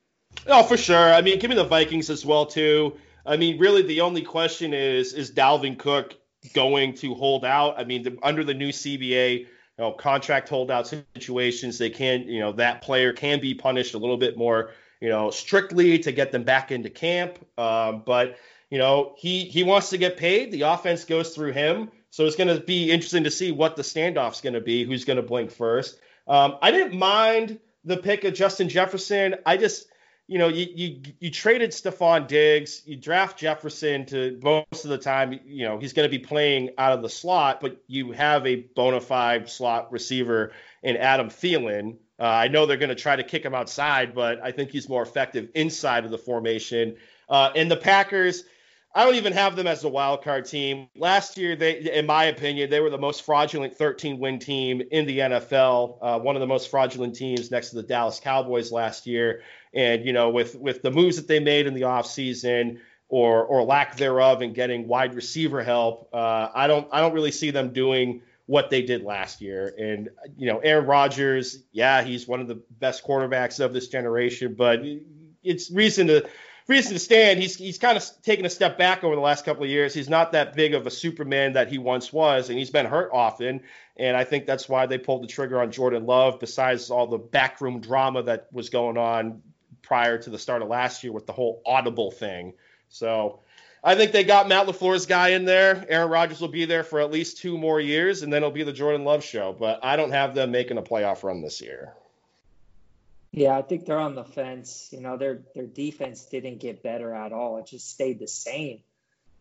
Oh, for sure. I mean, give me the Vikings as well too. I mean, really, the only question is is Dalvin Cook going to hold out? I mean, the, under the new CBA, you know, contract holdout situations, they can, you know, that player can be punished a little bit more, you know, strictly to get them back into camp. Um, but you know, he he wants to get paid. The offense goes through him, so it's going to be interesting to see what the standoff's going to be. Who's going to blink first? Um, I didn't mind the pick of Justin Jefferson. I just you know, you, you you traded Stefon Diggs, you draft Jefferson to most of the time, you know, he's going to be playing out of the slot, but you have a bona fide slot receiver in Adam Thielen. Uh, I know they're going to try to kick him outside, but I think he's more effective inside of the formation. Uh, and the Packers, I don't even have them as a wild card team. Last year, they, in my opinion, they were the most fraudulent 13 win team in the NFL. Uh, one of the most fraudulent teams next to the Dallas Cowboys last year. And you know, with with the moves that they made in the offseason or or lack thereof in getting wide receiver help, uh, I don't I don't really see them doing what they did last year. And you know, Aaron Rodgers, yeah, he's one of the best quarterbacks of this generation, but it's reason to reason to stand. He's he's kind of taken a step back over the last couple of years. He's not that big of a Superman that he once was, and he's been hurt often. And I think that's why they pulled the trigger on Jordan Love. Besides all the backroom drama that was going on prior to the start of last year with the whole audible thing. So I think they got Matt LaFleur's guy in there. Aaron Rodgers will be there for at least two more years, and then it'll be the Jordan Love show. But I don't have them making a playoff run this year. Yeah, I think they're on the fence. You know, their their defense didn't get better at all. It just stayed the same.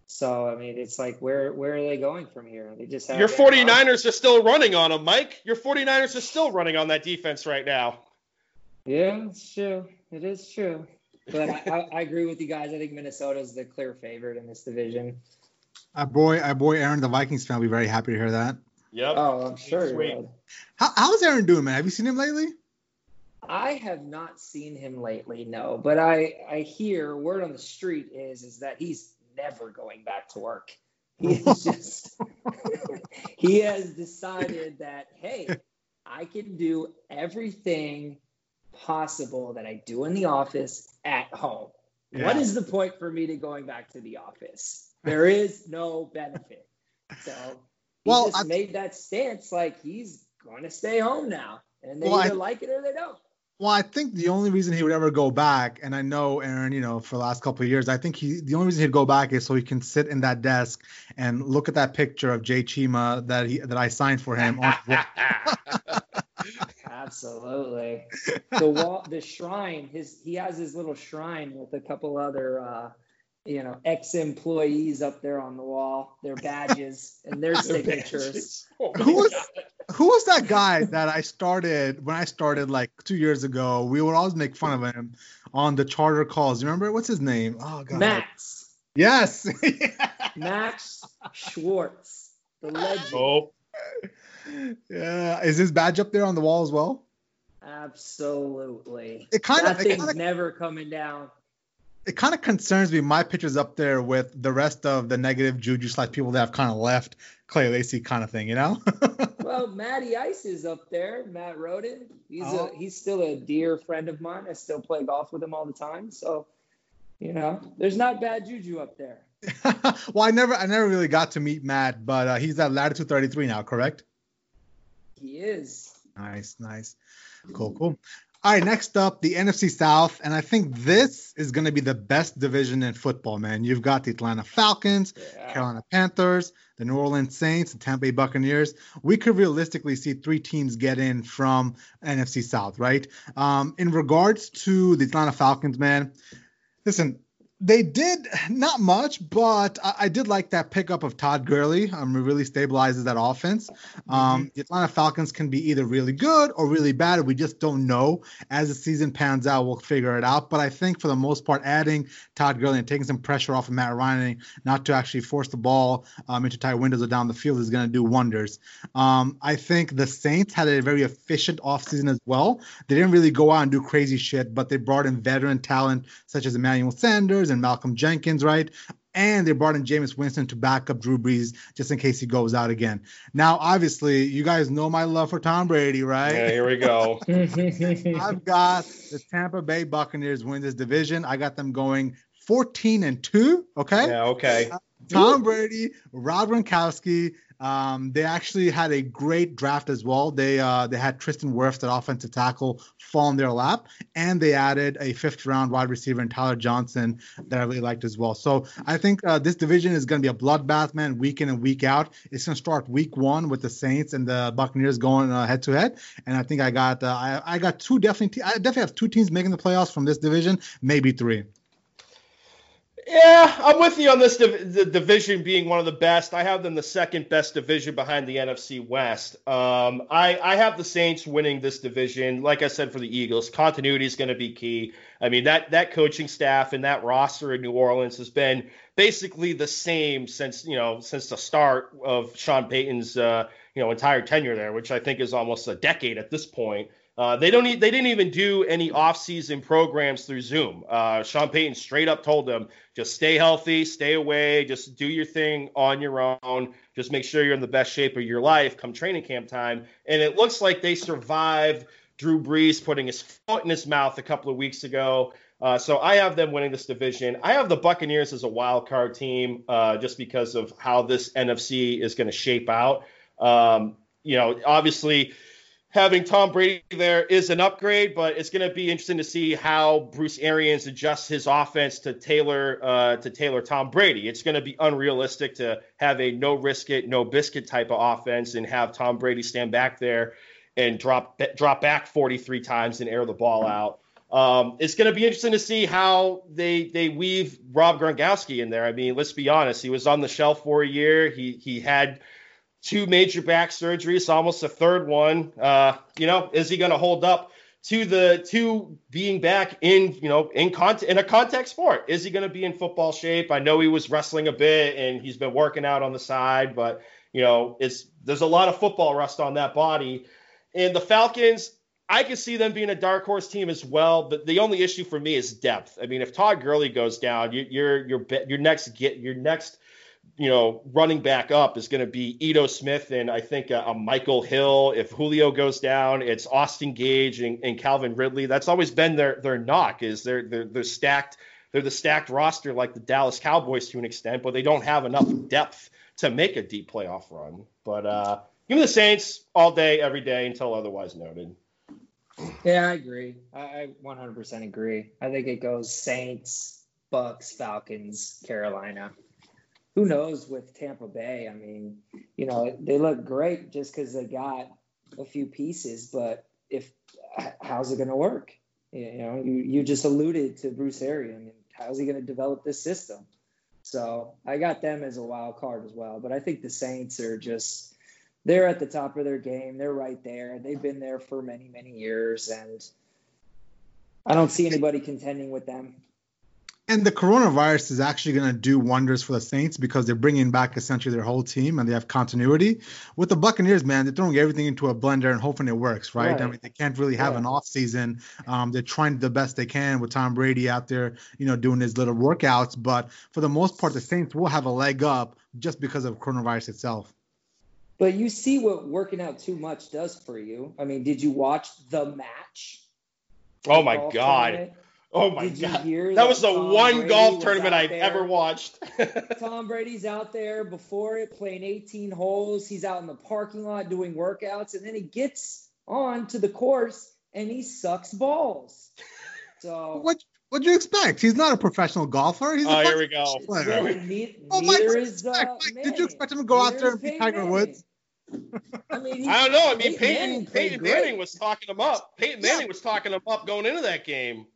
So I mean, it's like where where are they going from here? They just Your 49ers are still running on them, Mike. Your 49ers are still running on that defense right now. Yeah, it's true. It is true. But I, I, agree with you guys. I think Minnesota is the clear favorite in this division. Our boy, our boy Aaron, the Vikings fan, will be very happy to hear that. Yep. Oh, I'm sure. How, how's Aaron doing, man? Have you seen him lately? I have not seen him lately, no. But I I hear word on the street is is that he's never going back to work. He is just he has decided that hey, I can do everything possible that I do in the office at home. Yeah. What is the point for me to going back to the office? There is no benefit. So he well, just I, made that stance like he's going to stay home now, and they well, either I, like it or they don't. Well, I think the only reason he would ever go back, and I know Aaron, you know, for the last couple of years, I think he the only reason he'd go back is so he can sit in that desk and look at that picture of Jay Chima that he that I signed for him. Absolutely. The wall, the shrine. His he has his little shrine with a couple other, uh, you know, ex-employees up there on the wall. Their badges and their signatures. Oh who was who was that guy that I started when I started like two years ago? We would always make fun of him on the charter calls. You remember what's his name? Oh god. Max. Yes. Max Schwartz, the legend. Oh. Yeah. Is his badge up there on the wall as well? Absolutely. It kind of thing's kinda, never coming down. It kind of concerns me. My picture's up there with the rest of the negative juju slash people that have kind of left Clay Lacy kind of thing, you know? well, Matty Ice is up there. Matt Roden. He's oh. a he's still a dear friend of mine. I still play golf with him all the time. So, you know, there's not bad juju up there. well, I never I never really got to meet Matt, but uh, he's at latitude 33 now, correct? He is. Nice, nice. Cool, cool. All right, next up, the NFC South. And I think this is going to be the best division in football, man. You've got the Atlanta Falcons, yeah. Carolina Panthers, the New Orleans Saints, the Tampa Bay Buccaneers. We could realistically see three teams get in from NFC South, right? Um, in regards to the Atlanta Falcons, man, listen, they did not much, but I, I, did like that pickup of Todd Gurley. Um, really stabilizes that offense. Um, mm-hmm. The Atlanta Falcons can be either really good or really bad. We just don't know. As the season pans out, we'll figure it out. But I think for the most part, adding Todd Gurley and taking some pressure off of Matt Ryan, not to actually force the ball um, into tight windows or down the field, is going to do wonders. Um, I think the Saints had a very efficient offseason as well. They didn't really go out and do crazy shit, but they brought in veteran talent such as Emmanuel Sanders and Malcolm Jenkins, right? And they brought in Jameis Winston to back up Drew Brees just in case he goes out again. Now, obviously, you guys know my love for Tom Brady, right? Yeah, here we go. I've got the Tampa Bay Buccaneers win this division. I got them going 14 and 2. Okay. Yeah, okay. Uh, Tom Brady, Rob Gronkowski, um, they actually had a great draft as well. They uh, they had Tristan Wirfs, that offensive tackle, fall in their lap, and they added a fifth round wide receiver in Tyler Johnson that I really liked as well. So I think uh, this division is going to be a bloodbath, man, week in and week out. It's going to start week one with the Saints and the Buccaneers going head to head, and I think I got uh, I, I got two definitely I definitely have two teams making the playoffs from this division, maybe three. Yeah, I'm with you on this. Div- the division being one of the best. I have them the second best division behind the NFC West. Um, I, I have the Saints winning this division. Like I said for the Eagles, continuity is going to be key. I mean that that coaching staff and that roster in New Orleans has been basically the same since you know since the start of Sean Payton's uh, you know entire tenure there, which I think is almost a decade at this point. Uh, they don't. They didn't even do any off-season programs through Zoom. Uh, Sean Payton straight up told them, just stay healthy, stay away, just do your thing on your own. Just make sure you're in the best shape of your life come training camp time. And it looks like they survived Drew Brees putting his foot in his mouth a couple of weeks ago. Uh, so I have them winning this division. I have the Buccaneers as a wild card team, uh, just because of how this NFC is going to shape out. Um, you know, obviously having Tom Brady there is an upgrade, but it's going to be interesting to see how Bruce Arians adjusts his offense to tailor uh, to tailor Tom Brady. It's going to be unrealistic to have a no risk it, no biscuit type of offense and have Tom Brady stand back there and drop drop back 43 times and air the ball out. Um, it's going to be interesting to see how they they weave Rob Gronkowski in there. I mean, let's be honest, he was on the shelf for a year. He he had two major back surgeries, almost a third one. Uh, you know, is he going to hold up to the to being back in you know in content in a contact sport? Is he going to be in football shape? I know he was wrestling a bit and he's been working out on the side, but you know, it's there's a lot of football rust on that body. And the Falcons, I can see them being a dark horse team as well, but the only issue for me is depth. I mean, if Todd Gurley goes down, you, your your your next get your next you know running back up is going to be Ito Smith and I think a, a, Michael Hill. If Julio goes down, it's Austin Gage and, and Calvin Ridley. That's always been their their knock is they're they're, they're stacked. They're the stacked roster like the Dallas Cowboys to an extent, but they don't have enough depth to make a deep playoff run. But uh, give me the Saints all day, every day until otherwise noted. Yeah, I agree. I 100% agree. I think it goes Saints, Bucks, Falcons, Carolina. Who knows with Tampa Bay? I mean, you know, they look great just because they got a few pieces, but if how's it going to work? You know, you, you just alluded to Bruce Arians. How's he going to develop this system? So I got them as a wild card as well. But I think the Saints are just they're at the top of their game. They're right there. They've been there for many, many years, and I don't see anybody contending with them. And the coronavirus is actually going to do wonders for the Saints because they're bringing back essentially their whole team and they have continuity. With the Buccaneers, man, they're throwing everything into a blender and hoping it works, right? right. I mean, they can't really have yeah. an off season. Um, they're trying the best they can with Tom Brady out there, you know, doing his little workouts. But for the most part, the Saints will have a leg up just because of coronavirus itself. But you see what working out too much does for you. I mean, did you watch the match? Oh my god. Tournament? Oh my Did god. that, that was the Tom one Brady golf tournament I've there. ever watched. Tom Brady's out there before it playing 18 holes. He's out in the parking lot doing workouts and then he gets on to the course and he sucks balls. So what What'd you expect? He's not a professional golfer. He's oh, here we go. Well, ne- oh, neither is, uh, Did you expect him to go neither out there and be Tiger Woods? I mean, I don't know. I mean, Peyton Peyton Manning, Peyton Manning was talking him up. Peyton Manning yeah. was talking him up going into that game.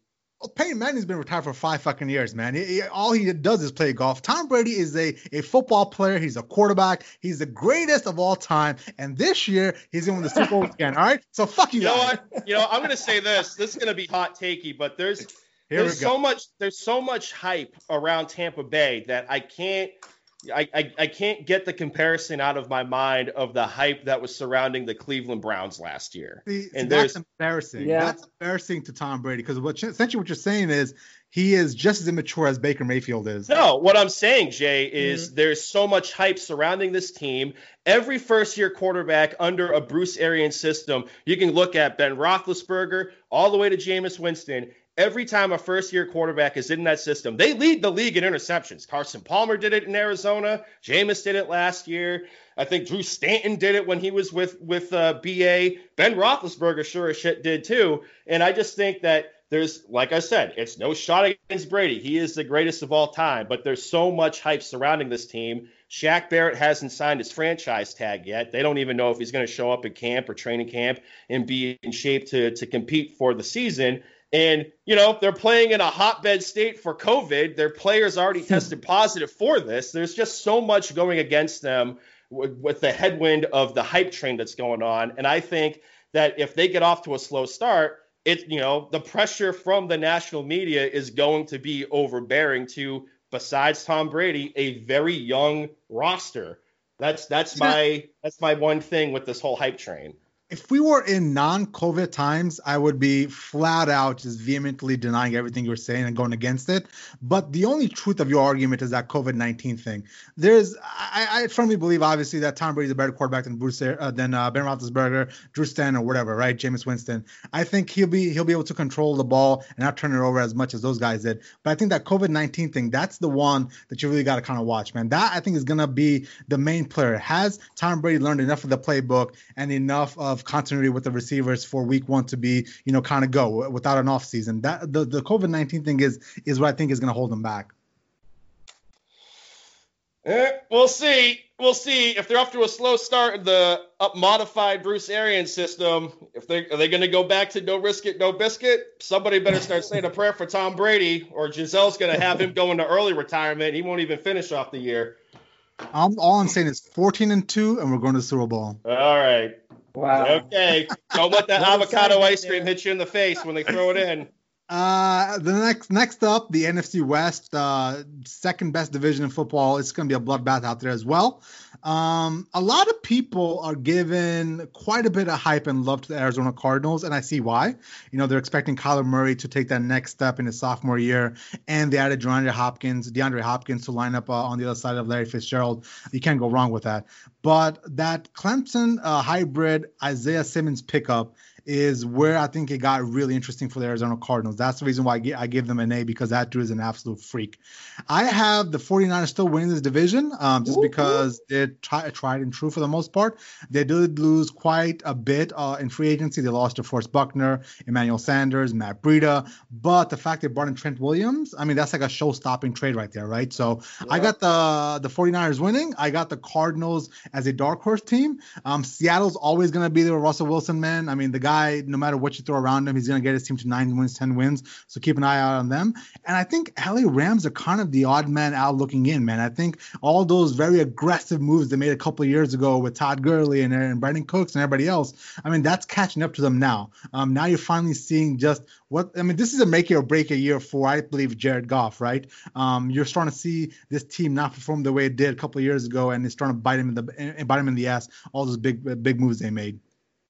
Peyton Manning's been retired for five fucking years, man. He, he, all he does is play golf. Tom Brady is a, a football player. He's a quarterback. He's the greatest of all time. And this year, he's going to the Super Bowl again. All right, so fuck you. You know what? You know, I'm going to say this. This is going to be hot takey, but there's Here there's so much there's so much hype around Tampa Bay that I can't I, I, I, can't get the comparison out of my mind of the hype that was surrounding the Cleveland Browns last year. See, and that's embarrassing. Yeah. That's embarrassing to Tom Brady because what essentially what you're saying is he is just as immature as Baker Mayfield is. No, what I'm saying, Jay, is mm-hmm. there's so much hype surrounding this team. Every first year quarterback under a Bruce Arians system, you can look at Ben Roethlisberger all the way to Jameis Winston, every time a first year quarterback is in that system, they lead the league in interceptions. Carson Palmer did it in Arizona. Jameis did it last year. I think Drew Stanton did it when he was with with uh, BA. Ben Roethlisberger sure as shit did too. And I just think that there's, like I said, it's no shot against Brady. He is the greatest of all time. But there's so much hype surrounding this team. Shaq Barrett hasn't signed his franchise tag yet. They don't even know if he's going to show up at camp or training camp and be in shape to to compete for the season. And, you know, they're playing in a hotbed state for COVID. Their players already hmm. tested positive for this. There's just so much going against them with, with the headwind of the hype train that's going on. And I think that if they get off to a slow start, it, you know, the pressure from the national media is going to be overbearing to, besides Tom Brady, a very young roster. That's that's my that's my one thing with this whole hype train if we were in non-COVID times, I would be flat out just vehemently denying everything you're saying and going against it. But the only truth of your argument is that COVID-19 thing. There's, I, I firmly believe, obviously, that Tom Brady's a better quarterback than Bruce, uh, than uh, Ben Roethlisberger, Drew Stanton, or whatever, right? Jameis Winston. I think he'll be he'll be able to control the ball and not turn it over as much as those guys did. But I think that COVID-19 thing, that's the one that you really got to kind of watch, man. That I think is gonna be the main player. Has Tom Brady learned enough of the playbook and enough of of continuity with the receivers for week one to be, you know, kind of go without an off season. That the, the COVID nineteen thing is is what I think is going to hold them back. Eh, we'll see. We'll see if they're off to a slow start in the up modified Bruce Arian system. If they are they going to go back to no risk it, no biscuit? Somebody better start saying a prayer for Tom Brady, or Gisele's going to have him go into early retirement. He won't even finish off the year. I'm all I'm saying is 14 and two, and we're going to the Super Bowl. All right. Wow. Okay. Don't let that avocado ice cream hit you in the face when they throw it in. Uh, the next next up, the NFC West, uh, second best division in football. It's going to be a bloodbath out there as well. Um, a lot of people are given quite a bit of hype and love to the Arizona Cardinals, and I see why. You know, they're expecting Kyler Murray to take that next step in his sophomore year, and they added DeAndre Hopkins, DeAndre Hopkins to line up uh, on the other side of Larry Fitzgerald. You can't go wrong with that. But that Clemson uh, hybrid Isaiah Simmons pickup is where I think it got really interesting for the Arizona Cardinals. That's the reason why I, I give them an A because that dude is an absolute freak. I have the 49ers still winning this division um, just Ooh, because they're tried and true for the most part. They did lose quite a bit uh, in free agency. They lost DeForest Buckner, Emmanuel Sanders, Matt Breida. But the fact they brought in Trent Williams, I mean, that's like a show stopping trade right there, right? So yeah. I got the, the 49ers winning. I got the Cardinals as a dark horse team. Um, Seattle's always going to be the Russell Wilson man. I mean, the guy guy, no matter what you throw around him, he's going to get his team to nine wins, 10 wins. So keep an eye out on them. And I think LA Rams are kind of the odd man out looking in, man. I think all those very aggressive moves they made a couple of years ago with Todd Gurley and, and Brandin Cooks and everybody else, I mean, that's catching up to them now. Um, now you're finally seeing just what, I mean, this is a make or break a year for, I believe, Jared Goff, right? Um, you're starting to see this team not perform the way it did a couple of years ago, and it's starting to bite him in the bite him in the ass. All those big big moves they made.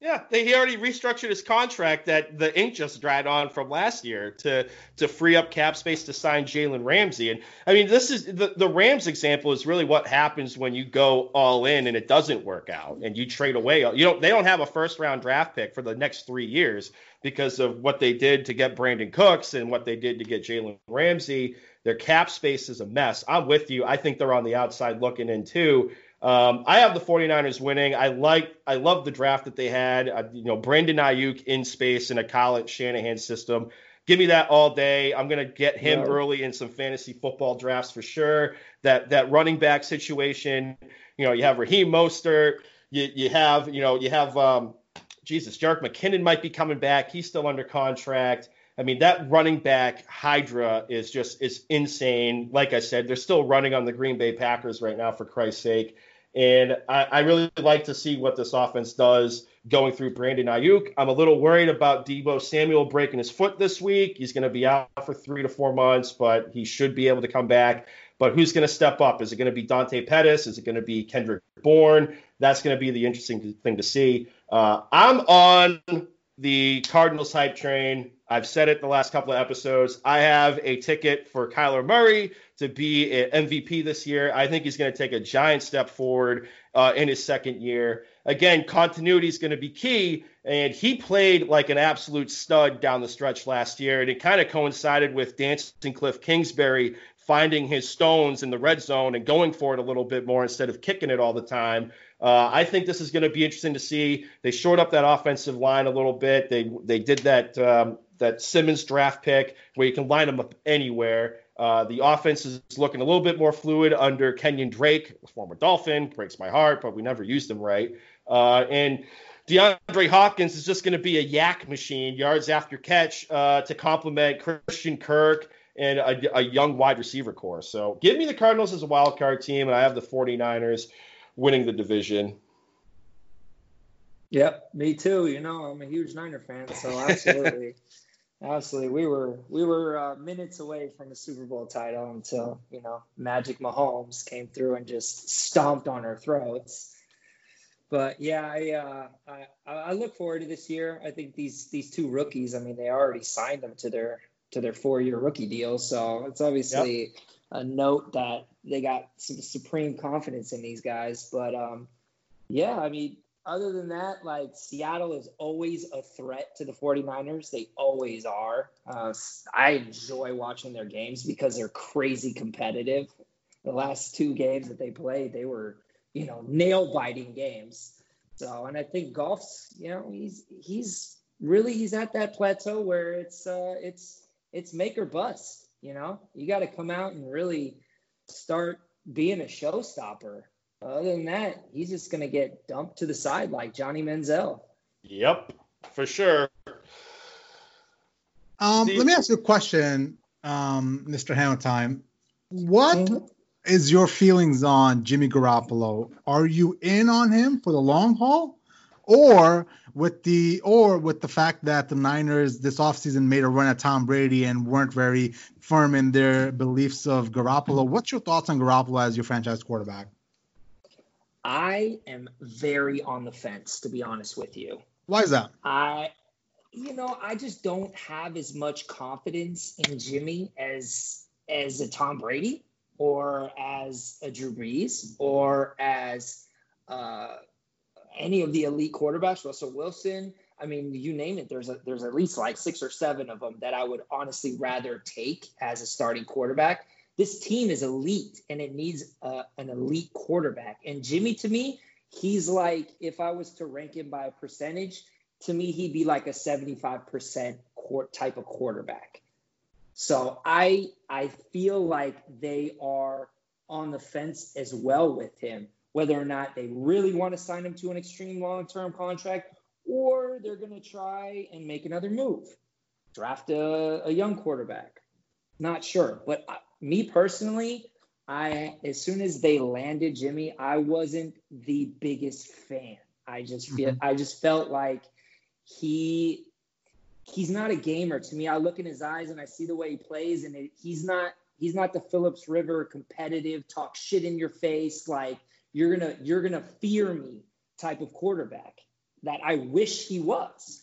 Yeah, they, he already restructured his contract that the ink just dried on from last year to to free up cap space to sign Jalen Ramsey. And I mean, this is the, the Rams example is really what happens when you go all in and it doesn't work out and you trade away. You don't they don't have a first round draft pick for the next three years because of what they did to get Brandin Cooks and what they did to get Jalen Ramsey. Their cap space is a mess. I'm with you. I think they're on the outside looking in too. Um, I have the 49ers winning. I like, I love the draft that they had. Uh, you know, Brandon Aiyuk in space in a Kyle Shanahan system. Give me that all day. I'm gonna get him yeah. early in some fantasy football drafts for sure. That that running back situation. You know, you have Raheem Mostert. You you have you know you have um, Jesus Jerick McKinnon might be coming back. He's still under contract. I mean, that running back Hydra is just is insane. Like I said, they're still running on the Green Bay Packers right now, for Christ's sake. And I, I, really like to see what this offense does going through Brandon Aiyuk. I'm a little worried about Deebo Samuel breaking his foot this week. He's going to be out for three to four months, but he should be able to come back. But who's going to step up? Is it going to be Dante Pettis? Is it going to be Kendrick Bourne? That's going to be the interesting thing to see. Uh, I'm on the Cardinals hype train. I've said it the last couple of episodes. I have a ticket for Kyler Murray to be an MVP this year. I think he's going to take a giant step forward uh, in his second year. Again, continuity is going to be key, and he played like an absolute stud down the stretch last year, and it kind of coincided with Dancing Cliff Kingsbury finding his stones in the red zone and going for it a little bit more instead of kicking it all the time. Uh, I think this is going to be interesting to see. They shored up that offensive line a little bit. They they did that um, that Simmons draft pick where you can line them up anywhere. Uh, the offense is looking a little bit more fluid under Kenyan Drake, former Dolphin. Breaks my heart, but we never used him right. Uh, and DeAndre Hopkins is just going to be a yak machine, yards after catch, uh, to complement Christian Kirk and a, a, young wide receiver corps. So give me the Cardinals as a wild card team, and I have the 49ers winning the division. Yep, me too. You know, I'm a huge Niner fan, so absolutely. Absolutely, we were we were uh, minutes away from a Super Bowl title until you know Magic Mahomes came through and just stomped on our throats. But yeah, I, uh, I I look forward to this year. I think these these two rookies. I mean, they already signed them to their to their four year rookie deal, so it's obviously yep. a note that they got some supreme confidence in these guys. But um, yeah, I mean, other than that, like Seattle is always a threat to the 49ers. They always are. Uh, I enjoy watching their games because they're crazy competitive. The last two games that they played, they were, you know, nail biting games. So, and I think Goff's, you know, he's he's really he's at that plateau where it's uh it's it's make or bust. You know, you got to come out and really start being a showstopper other than that, he's just going to get dumped to the side like Johnny Manziel. Yep, for sure. Um, let me ask you a question, um, Mr. Hamilton. What mm-hmm. is your feelings on Jimmy Garoppolo? Are you in on him for the long haul? Or with the or with the fact that the Niners this offseason made a run at Tom Brady and weren't very firm in their beliefs of Garoppolo. What's your thoughts on Garoppolo as your franchise quarterback? I am very on the fence, to be honest with you. Why is that? I, you know, I just don't have as much confidence in Jimmy as as a Tom Brady or as a Drew Brees or as uh, any of the elite quarterbacks, Russell Wilson. I mean, you name it. There's a, there's at least like six or seven of them that I would honestly rather take as a starting quarterback this team is elite and it needs uh, an elite quarterback. And Jimmy, to me, he's like, if I was to rank him by a percentage, to me, he'd be like a 75% court type of quarterback. So I I feel like they are on the fence as well with him, whether or not they really want to sign him to an extreme long-term contract or they're going to try and make another move, draft a, a young quarterback. Not sure, but me personally, I as soon as they landed Jimmy, I wasn't the biggest fan. I just feel mm-hmm. I just felt like he he's not a gamer to me. I look in his eyes and I see the way he plays, and it, he's not he's not the Philip Rivers competitive, talk shit in your face, like you're gonna you're gonna fear me type of quarterback that I wish he was.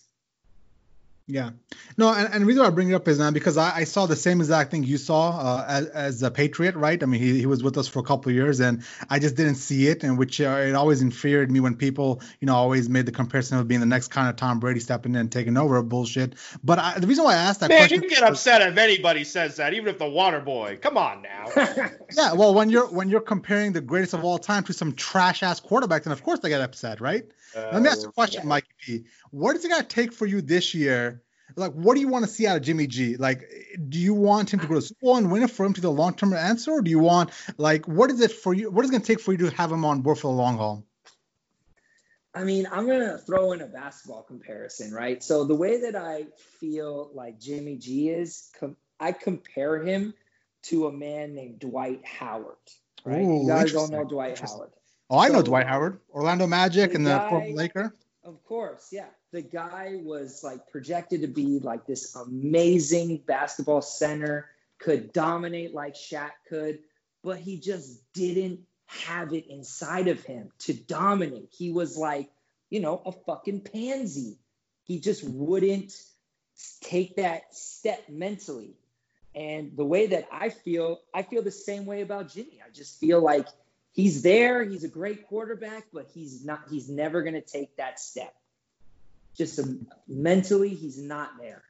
Yeah, no, and, and the reason why I bring it up is now because I, I saw the same exact thing you saw uh, as, as a Patriot, right? I mean, he, he was with us for a couple of years, and I just didn't see it, and which uh, it always infuriated me when people, you know, always made the comparison of being the next kind of Tom Brady stepping in and taking over bullshit. But I, the reason why I asked that Man, question, you get upset if anybody says that, even if the Water Boy. Come on now. yeah, well, when you're when you're comparing the greatest of all time to some trash ass quarterback, then of course they get upset, right? Uh, Let me ask you a question, yeah. Mike P. What is it going to take for you this year? Like, what do you want to see out of Jimmy G? Like, do you want him to go to school and win it for him to the long term answer, or do you want like what is it for you? What is it going to take for you to have him on board for the long haul? I mean, I'm going to throw in a basketball comparison, right? So the way that I feel like Jimmy G is, com- I compare him to a man named Dwight Howard. Right? Ooh, you guys all know Dwight Howard. Oh, I so, know Dwight Howard, Orlando Magic, and the former Laker. Of course, yeah. The guy was like projected to be like this amazing basketball center, could dominate like Shaq could, but he just didn't have it inside of him to dominate. He was like, you know, a fucking pansy. He just wouldn't take that step mentally. And the way that I feel, I feel the same way about Jimmy. I just feel like he's there. He's a great quarterback, but he's not. He's never going to take that step. Just a, mentally, he's not there.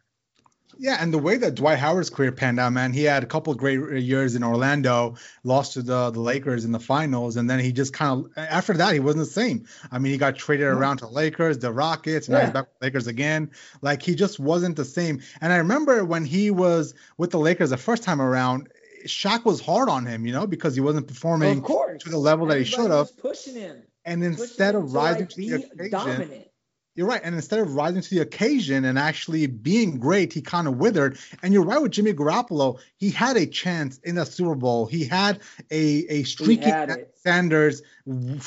Yeah, and the way that Dwight Howard's career panned out, man, he had a couple great years in Orlando, lost to the, the Lakers in the finals, and then he just kind of after that he wasn't the same. I mean, he got traded around to Lakers, the Rockets, and yeah. now he's back with Lakers again. Like he just wasn't the same. And I remember when he was with the Lakers the first time around, Shaq was hard on him, you know, because he wasn't performing to the level that he should have. Pushing him. And instead of rising to, like, to the occasion, dominant. you're right. And instead of rising to the occasion and actually being great, he kind of withered. And you're right with Jimmy Garoppolo. He had a chance in the Super Bowl. He had a a streaky Sanders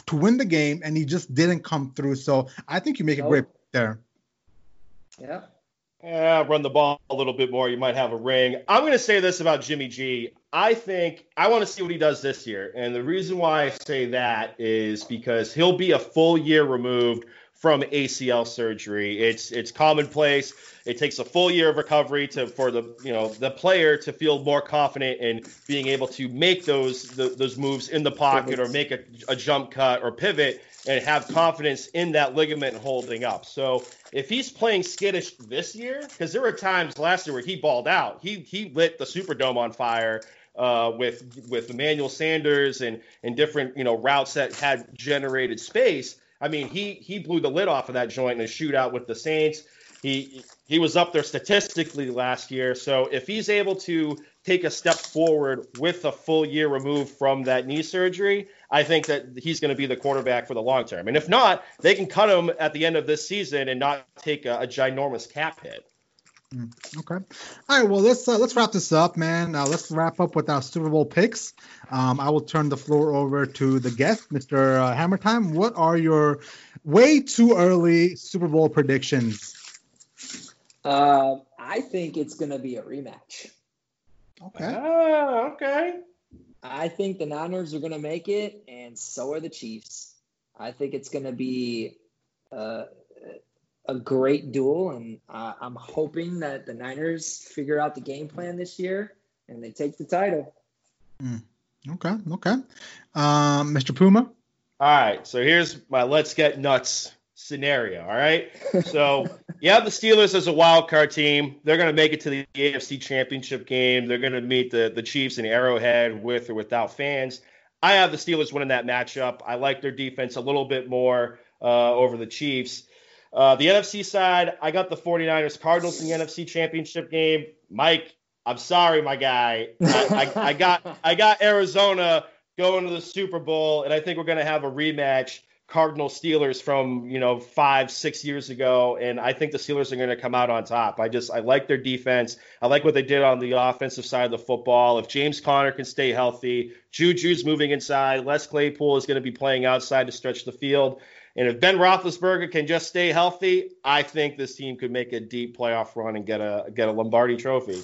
to win the game, and he just didn't come through. So I think you make nope. a great there. Yeah. Yeah, run the ball a little bit more. You might have a ring. I'm going to say this about Jimmy G. I think I want to see what he does this year. And the reason why I say that is because he'll be a full year removed from ACL surgery. It's it's commonplace. It takes a full year of recovery to for the you know the player to feel more confident in being able to make those the, those moves in the pocket or make a, a jump cut or pivot and have confidence in that ligament holding up. So if he's playing skittish this year, because there were times last year where he balled out, he he lit the Superdome on fire uh, with with Emmanuel Sanders and and different you know routes that had generated space. I mean, he he blew the lid off of that joint in a shootout with the Saints. He he was up there statistically last year. So if he's able to take a step forward with a full year removed from that knee surgery, I think that he's going to be the quarterback for the long term. And if not, they can cut him at the end of this season and not take a, a ginormous cap hit. Mm, okay. All right. Well, let's uh, let's wrap this up, man. Uh, let's wrap up with our Super Bowl picks. Um, I will turn the floor over to the guest, Mr. Uh, Hammer Time. What are your way too early Super Bowl predictions. Uh, I think it's going to be a rematch. Okay. Ah, okay. I think the Niners are going to make it, and so are the Chiefs. I think it's going to be uh, a great duel, and uh, I'm hoping that the Niners figure out the game plan this year and they take the title. Mm. Okay. Okay. Um, Mr. Puma. All right. So here's my let's get nuts scenario. All right. So you have the Steelers as a wild card team. They're going to make it to the AFC Championship game. They're going to meet the the Chiefs in Arrowhead with or without fans. I have the Steelers winning that matchup. I like their defense a little bit more uh, over the Chiefs. Uh, the NFC side, I got the 49ers Cardinals in the NFC Championship game. Mike, I'm sorry, my guy. I, I, I got I got Arizona going to the Super Bowl, and I think we're going to have a rematch. Cardinal Steelers from you know five six years ago, and I think the Steelers are going to come out on top. I just I like their defense. I like what they did on the offensive side of the football. If James Conner can stay healthy, Juju's moving inside. Les Claypool is going to be playing outside to stretch the field. And if Ben Roethlisberger can just stay healthy, I think this team could make a deep playoff run and get a get a Lombardi Trophy.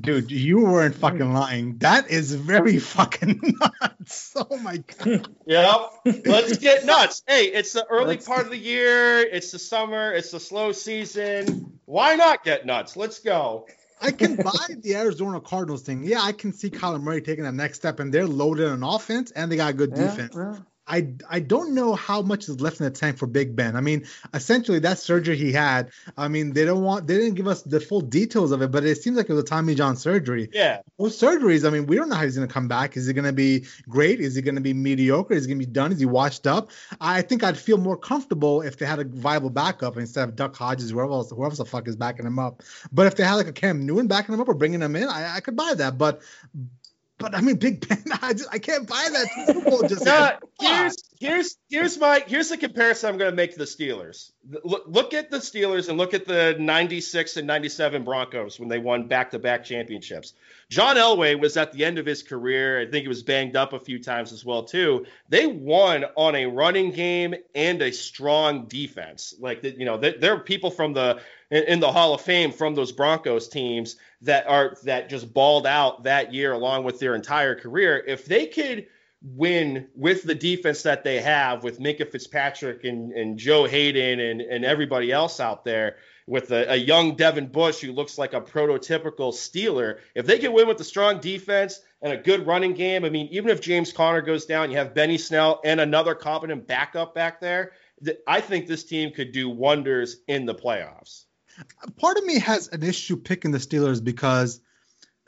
Dude, you weren't fucking lying. That is very fucking nuts. Oh my god. Yep. Let's get nuts. Hey, it's the early Let's- part of the year. It's the summer. It's the slow season. Why not get nuts? Let's go. I can buy the Arizona Cardinals thing. Yeah, I can see Kyler Murray taking that next step, and they're loaded on offense and they got good Yeah, defense. well, I I don't know how much is left in the tank for Big Ben. I mean, essentially that surgery he had. I mean, they don't want they didn't give us the full details of it, but it seems like it was a Tommy John surgery. Yeah. Those surgeries, I mean, we don't know how he's going to come back. Is he going to be great? Is he going to be mediocre? Is he going to be done? Is he washed up? I think I'd feel more comfortable if they had a viable backup instead of Duck Hodges, whoever else, whoever the fuck is backing him up. But if they had like a Cam Newton backing him up or bringing him in, I, I could buy that. But but I mean, Big Ben, I just I can't buy that Super Bowl just No, here's here's here's my here's the comparison I'm going to make to the Steelers. Look look at the Steelers and look at the 96 and 97 Broncos when they won back-to-back championships. John Elway was at the end of his career. I think he was banged up a few times as well too. They won on a running game and a strong defense. Like you know, there, are people from the in, in the Hall of Fame from those Broncos teams that are that just balled out that year along with their entire career. If they could win with the defense that they have with Minkah Fitzpatrick and, and Joe Haden and, and everybody else out there with a, a young Devin Bush who looks like a prototypical Steeler, if they can win with a strong defense and a good running game, I mean, even if James Conner goes down, you have Benny Snell and another competent backup back there. I think this team could do wonders in the playoffs. part of me has an issue picking the Steelers because,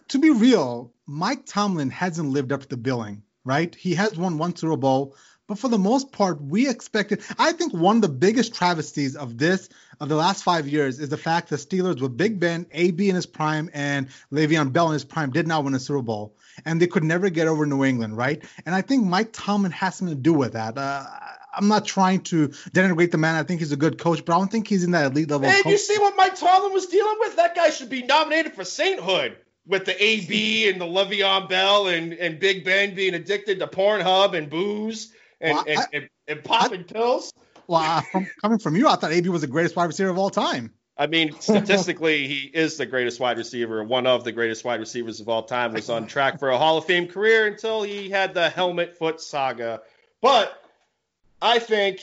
to be real, Mike Tomlin hasn't lived up to the billing, right? He has won one Super Bowl, but for the most part, we expected. I think one of the biggest travesties of this of the last five years is the fact that Steelers with Big Ben, AB in his prime, and Le'Veon Bell in his prime did not win a Super Bowl, and they could never get over New England, right? And I think Mike Tomlin has something to do with that. Uh, I'm not trying to denigrate the man. I think he's a good coach, but I don't think he's in that elite level. Man, you see what Mike Tomlin was dealing with? That guy should be nominated for sainthood with the AB and the Le'Veon Bell and, and Big Ben being addicted to Pornhub and booze and, Well, and, I- and, and popping pills. Well, uh, from, coming from you, I thought AB was the greatest wide receiver of all time. I mean, statistically, he is the greatest wide receiver. One of the greatest wide receivers of all time was on track for a Hall of Fame career until he had the helmet foot saga. But I think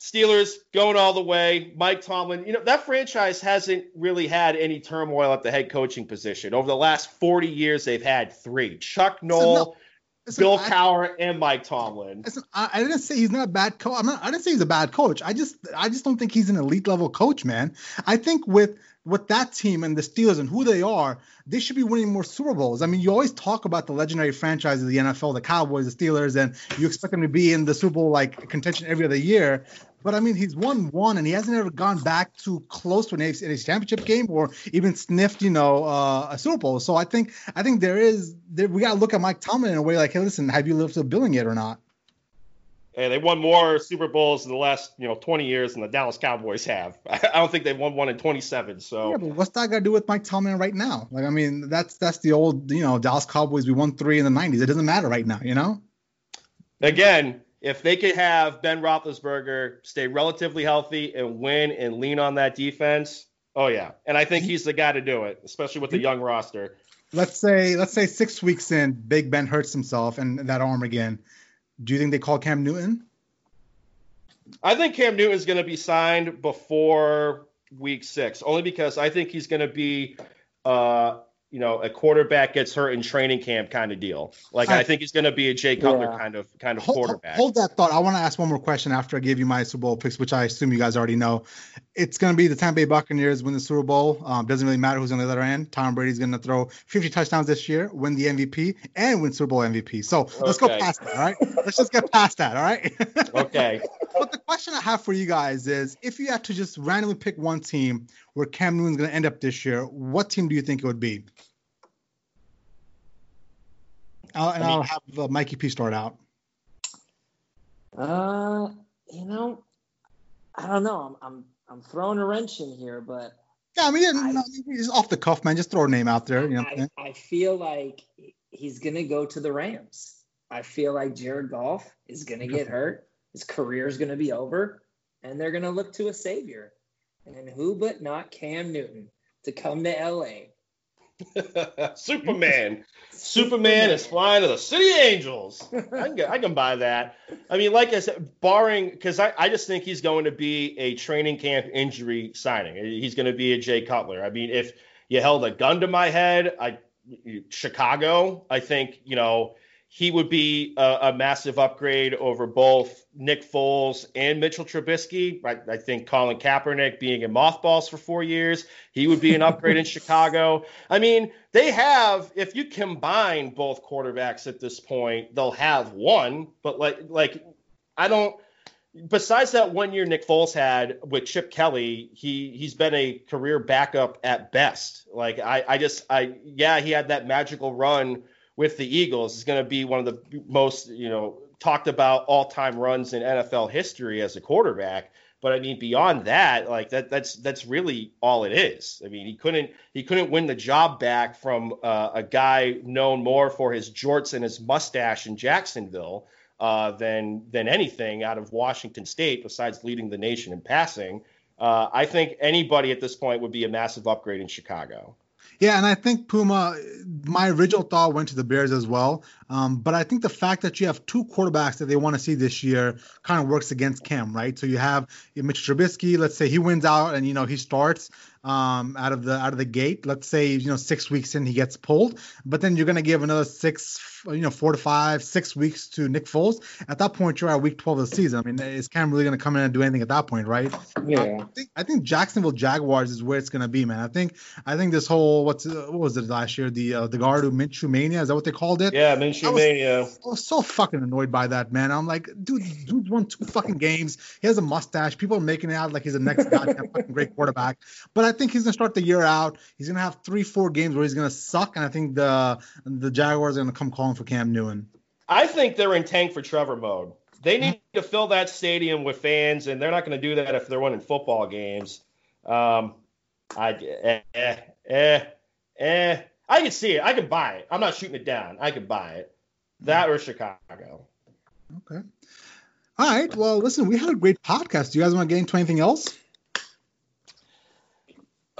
Steelers going all the way. Mike Tomlin, you know, that franchise hasn't really had any turmoil at the head coaching position. Over the last 40 years, they've had three Chuck Noll, no, Listen, Bill I, Cowher, and Mike Tomlin. listen, I, I didn't say he's not a bad coach. I'm not. I didn't say he's a bad coach. I just, I just don't think he's an elite level coach, man. I think with with that team and the Steelers and who they are, they should be winning more Super Bowls. I mean, you always talk about the legendary franchises of the NFL, the Cowboys, the Steelers, and you expect them to be in the Super Bowl like contention every other year. But I mean, he's won one, and he hasn't ever gone back to close to an AFC, AFC championship game or even sniffed, you know, uh, a Super Bowl. So I think, I think there is, there, we got to look at Mike Tomlin in a way like, hey, listen, have you lived to the billing yet or not? Hey, they won more Super Bowls in the last, you know, 20 years than the Dallas Cowboys have. I don't think they've won one in 27. So Yeah, but what's that got to do with Mike Tomlin right now? Like, I mean, that's that's the old, you know, Dallas Cowboys. We won three in the '90s. It doesn't matter right now, you know. again, if they could have Ben Roethlisberger stay relatively healthy and win and lean on that defense, oh yeah, and I think he's the guy to do it, especially with the young roster. Let's say let's say six weeks in, Big Ben hurts himself and that arm again. Do you think they call Cam Newton? I think Cam Newton is going to be signed before week six, only because I think he's going to be uh, you know, a quarterback gets hurt in training camp kind of deal. Like I, I think he's going to be a Jay Cutler yeah. kind of kind of hold, quarterback. Hold that thought. I want to ask one more question after I give you my Super Bowl picks, which I assume you guys already know. It's going to be the Tampa Bay Buccaneers win the Super Bowl. Um, doesn't really matter who's on the other end. Tom Brady's going to throw 50 touchdowns this year, win the MVP, and win Super Bowl MVP. So okay. let's go past that. All right. let's just get past that. All right. okay. But the question I have for you guys is, if you had to just randomly pick one team where Cam Newton's going to end up this year, what team do you think it would be? I'll, and I will have uh, Mikey P start out. Uh, you know, I don't know. I'm I'm I'm throwing a wrench in here, but yeah, I mean, I, no, just off the cuff, man. Just throw a name out there. You know, I, I feel like he's gonna go to the Rams. I feel like Jared Goff is gonna get hurt. His career is gonna be over, and they're gonna look to a savior. And who but not Cam Newton to come to LA Superman. Superman is flying to the City Angels. I can, I can buy that. I mean, like I said, barring because I, I just think he's going to be a training camp injury signing. He's going to be a Jay Cutler. I mean, if you held a gun to my head, I Chicago, I think you know he would be a, a, massive upgrade over both Nick Foles and Mitchell Trubisky. I, I, think Colin Kaepernick being in mothballs for four years, he would be an upgrade in Chicago. I mean, they have if you combine both quarterbacks at this point, they'll have one. But like, like I don't. Besides that one year Nick Foles had with Chip Kelly, he he's been a career backup at best. Like I, I just I yeah he had that magical run with the Eagles is going to be one of the most, you know, talked about all-time runs in NFL history as a quarterback. But I mean, beyond that, like that, that's that's really all it is. I mean, he couldn't he couldn't win the job back from uh, a guy known more for his jorts and his mustache in Jacksonville uh, than than anything out of Washington State, besides leading the nation in passing. Uh, I think anybody at this point would be a massive upgrade in Chicago. Yeah, and I think Puma, my original thought went to the Bears as well. Um, but I think the fact that you have two quarterbacks that they want to see this year kind of works against Cam, right? So you have Mitch Trubisky. Let's say he wins out and you know he starts um, out of the out of the gate. Let's say you know six weeks in he gets pulled, but then you're going to give another six you know, four to five, six weeks to Nick Foles. At that point, you're at week 12 of the season. I mean, is Cam really going to come in and do anything at that point, right? Yeah. I think, I think Jacksonville Jaguars is where it's going to be, man. I think I think this whole what's uh, what was it last year? The uh, the Gardner Minshew Mania is that what they called it? Yeah, Minshew Mania. I was so fucking annoyed by that, man. I'm like, dude, dude's won two fucking games. He has a mustache. People are making it out like he's the next goddamn fucking great quarterback. But I think he's gonna start the year out. He's gonna have three, four games where he's gonna suck, and I think the the Jaguars are gonna come calling for Cam Newton. I think they're in tank for Trevor mode. They need to fill that stadium with fans, and they're not going to do that if they're winning football games. Um, I eh, eh, eh, eh. I can see it. I can buy it. I'm not shooting it down. I can buy it. That or Chicago. Okay. All right. Well, listen, we had a great podcast. Do you guys want to get into anything else?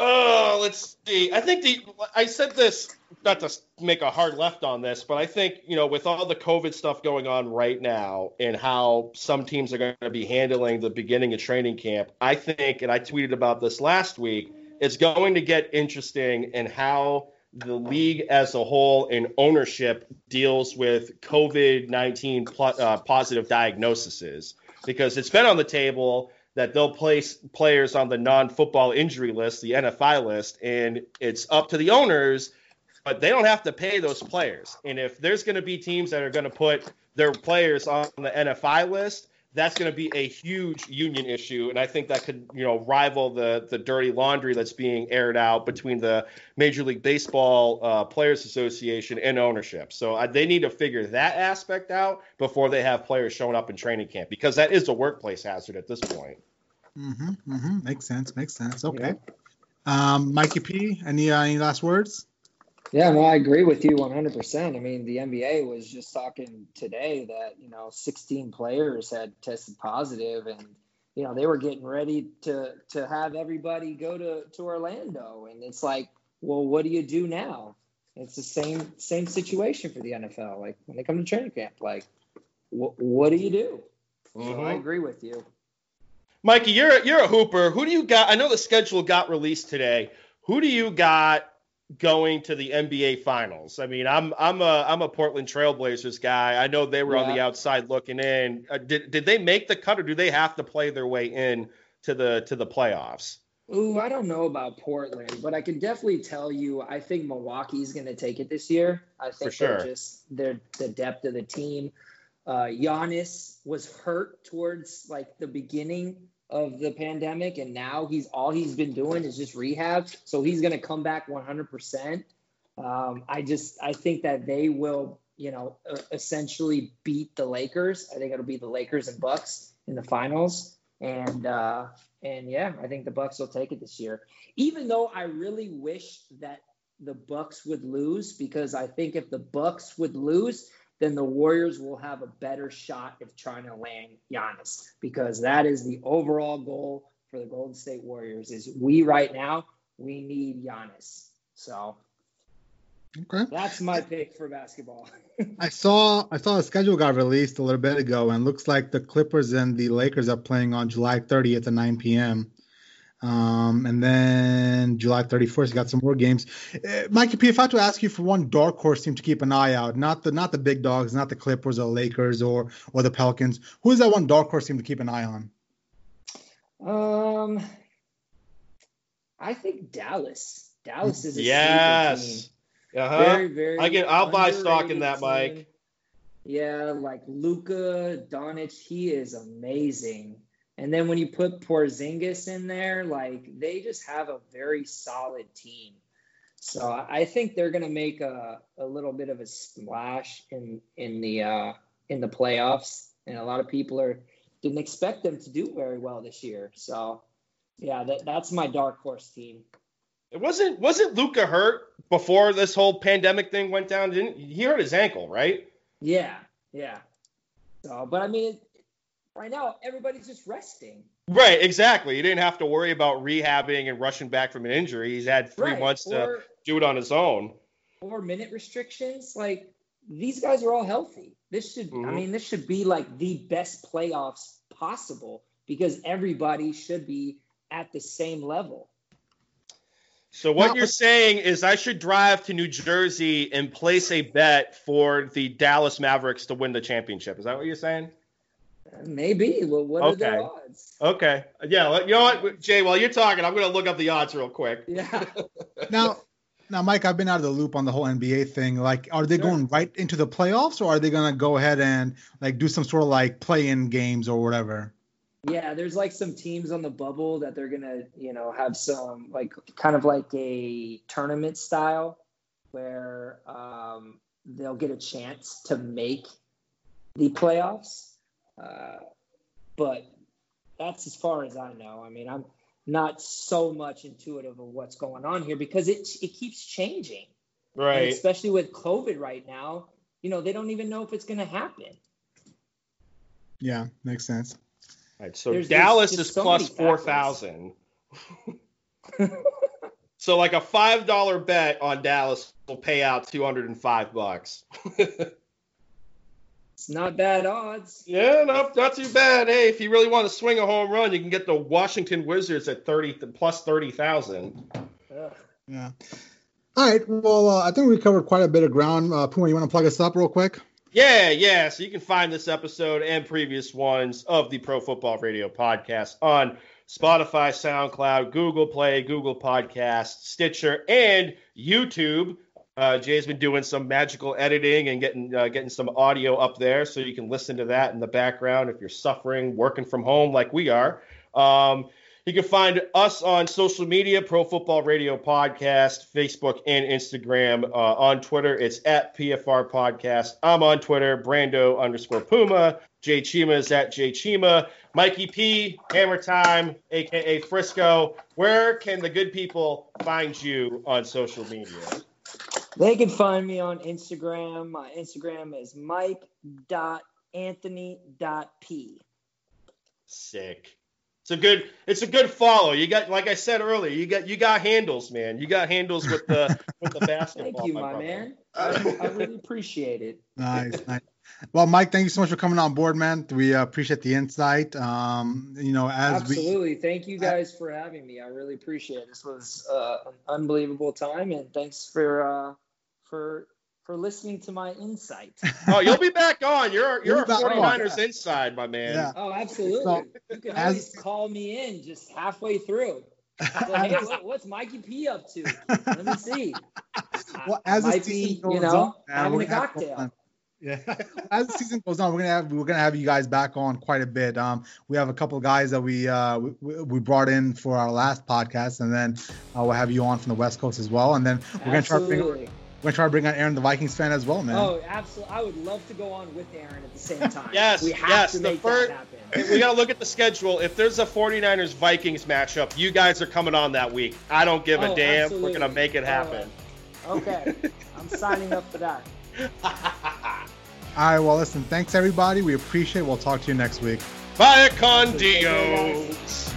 Oh, let's see. I think the I said this not to make a hard left on this, but I think you know with all the COVID stuff going on right now and how some teams are going to be handling the beginning of training camp, I think, and I tweeted about this last week, it's going to get interesting in how the league as a whole and ownership deals with COVID nineteen uh, positive diagnoses because it's been on the table that they'll place players on the non-football injury list, the NFI list, and it's up to the owners, but they don't have to pay those players. And if there's going to be teams that are going to put their players on the NFI list, that's going to be a huge union issue, and I think that could, you know, rival the the dirty laundry that's being aired out between the Major League Baseball uh, Players Association and ownership. So uh, they need to figure that aspect out before they have players showing up in training camp because that is a workplace hazard at this point. Mm-hmm. mm-hmm. Makes sense. Makes sense. Okay. Yeah. Um, Mikey P. Any uh, any last words? Yeah, no, I agree with you 100%. I mean, the NBA was just talking today that, you know, 16 players had tested positive and, you know, they were getting ready to to have everybody go to to Orlando and it's like, well, what do you do now? It's the same same situation for the NFL. Like when they come to training camp, like wh- what do you do? Mm-hmm. So I mm-hmm. agree with you. Mikey, you're you're a hooper. Who do you got? I know the schedule got released today. Who do you got going to the NBA Finals. I mean, I'm I'm a I'm a Portland Trailblazers guy. I know they were yeah. on the outside looking in. Uh, did did they make the cut, or do they have to play their way in to the to the playoffs? Ooh, I don't know about Portland, but I can definitely tell you, I think Milwaukee's going to take it this year. I think sure. they're just they're the depth of the team. Uh, Giannis was hurt towards like the beginning of the pandemic, and now he's all he's been doing is just rehab. So he's going to come back 100%. Um, I just I think that they will, you know, essentially beat the Lakers. I think it'll be the Lakers and Bucks in the finals, and uh, and yeah, I think the Bucks will take it this year. Even though I really wish that the Bucks would lose, because I think if the Bucks would lose, then the Warriors will have a better shot of trying to land Giannis because that is the overall goal for the Golden State Warriors. Is we right now we need Giannis. So okay, that's my pick for basketball. I saw I saw the schedule got released a little bit ago, and looks like the Clippers and the Lakers are playing on July 30th at 9 p.m. Um, and then July 31st, you got some more games. Uh, Mikey P, if I had to ask you for one dark horse team to keep an eye out, not the not the big dogs, not the Clippers or Lakers or or the Pelicans, who is that one dark horse team to keep an eye on? Um, I think Dallas. Dallas is a yes. Uh-huh. Very, very. I get. I'll buy stock in that, team. Mike. Yeah, like Luka Doncic, he is amazing. And then when you put Porzingis in there, like they just have a very solid team. So I think they're going to make a, a little bit of a splash in in the uh, in the playoffs, and a lot of people are didn't expect them to do very well this year. So yeah, that, that's my dark horse team. It wasn't wasn't Luka hurt before this whole pandemic thing went down? Didn't he hurt his ankle, right? Yeah, yeah. So, but I mean, Right now, everybody's just resting. Right, exactly. He didn't have to worry about rehabbing and rushing back from an injury. He's had three right. months or, to do it on his own. Or minute restrictions. Like these guys are all healthy. This should, mm-hmm. I mean, this should be like the best playoffs possible because everybody should be at the same level. So what now, you're saying is I should drive to New Jersey and place a bet for the Dallas Mavericks to win the championship. Is that what you're saying? Maybe. Well, what okay. are the odds? Okay. Yeah. You know what, Jay? While you're talking, I'm going to look up the odds real quick. Yeah. now, now, Mike, I've been out of the loop on the whole NBA thing. Like, are they sure. going right into the playoffs, or are they going to go ahead and like do some sort of like play-in games or whatever? Yeah, there's like some teams on the bubble that they're gonna, you know, have some like kind of like a tournament style where um, they'll get a chance to make the playoffs. Uh, but that's as far as I know. I mean, I'm not so much intuitive of what's going on here because it it keeps changing. Right. And especially with COVID right now, you know, they don't even know if it's going to happen. Yeah, makes sense. Right. So there's, Dallas there's is so plus 4,000. so like a $5 bet on Dallas will pay out 205 bucks. It's not bad odds. Yeah, no, not too bad. Hey, if you really want to swing a home run, you can get the Washington Wizards at thirty plus thirty thousand. Yeah. All right. Well, uh, I think we covered quite a bit of ground. Uh, Puma, you want to plug us up real quick? Yeah, yeah. So you can find this episode and previous ones of the Pro Football Radio podcast on Spotify, SoundCloud, Google Play, Google Podcast, Stitcher, and YouTube. Uh, Jay's been doing some magical editing and getting uh, getting some audio up there, so you can listen to that in the background if you're suffering working from home like we are. Um, you can find us on social media, Pro Football Radio Podcast, Facebook and Instagram. Uh, on Twitter, it's at PFR Podcast. I'm on Twitter, Brando underscore Puma. Jay Chima is at Jay Chima. Mikey P, Hammer Time, aka Frisco. Where can the good people find you on social media? They can find me on Instagram. My Instagram is mike.anthony.p. Sick. It's a good it's a good follow. You got like I said earlier, you got you got handles, man. You got handles with the with the basketball. Thank you, my, my man. I, I, really appreciate it. Nice, nice. Well, Mike, thank you so much for coming on board, man. We uh, appreciate the insight. Um, you know, as absolutely, we, thank you guys for having me. I really appreciate it. This was uh, an unbelievable time, and thanks for uh, for for listening to my insight. oh, you'll be back on. You're you're a 49ers on. inside, my man. Yeah. Oh, absolutely. So, you can as, always call me in just halfway through. So, hey, what, what's Mikey P up to? Let me see. Well, as might be, you know, on, having a cocktail. Yeah, as the season goes on, we're gonna have we're gonna have you guys back on quite a bit. Um, we have a couple of guys that we uh we, we brought in for our last podcast, and then uh, we'll have you on from the West Coast as well, and then we're gonna try to bring, we're gonna try to bring on Aaron, the Vikings fan, as well, man. Oh, absolutely! I would love to go on with Aaron at the same time. yes, we have yes. to make first, that happen. we gotta look at the schedule. If there's a 49ers Vikings matchup, you guys are coming on that week. I don't give a oh, damn. Absolutely. We're gonna make it happen. Okay, I'm signing up for that. All right. Well, listen. Thanks everybody. We appreciate. it. We'll talk to you next week. Bye, con Dios.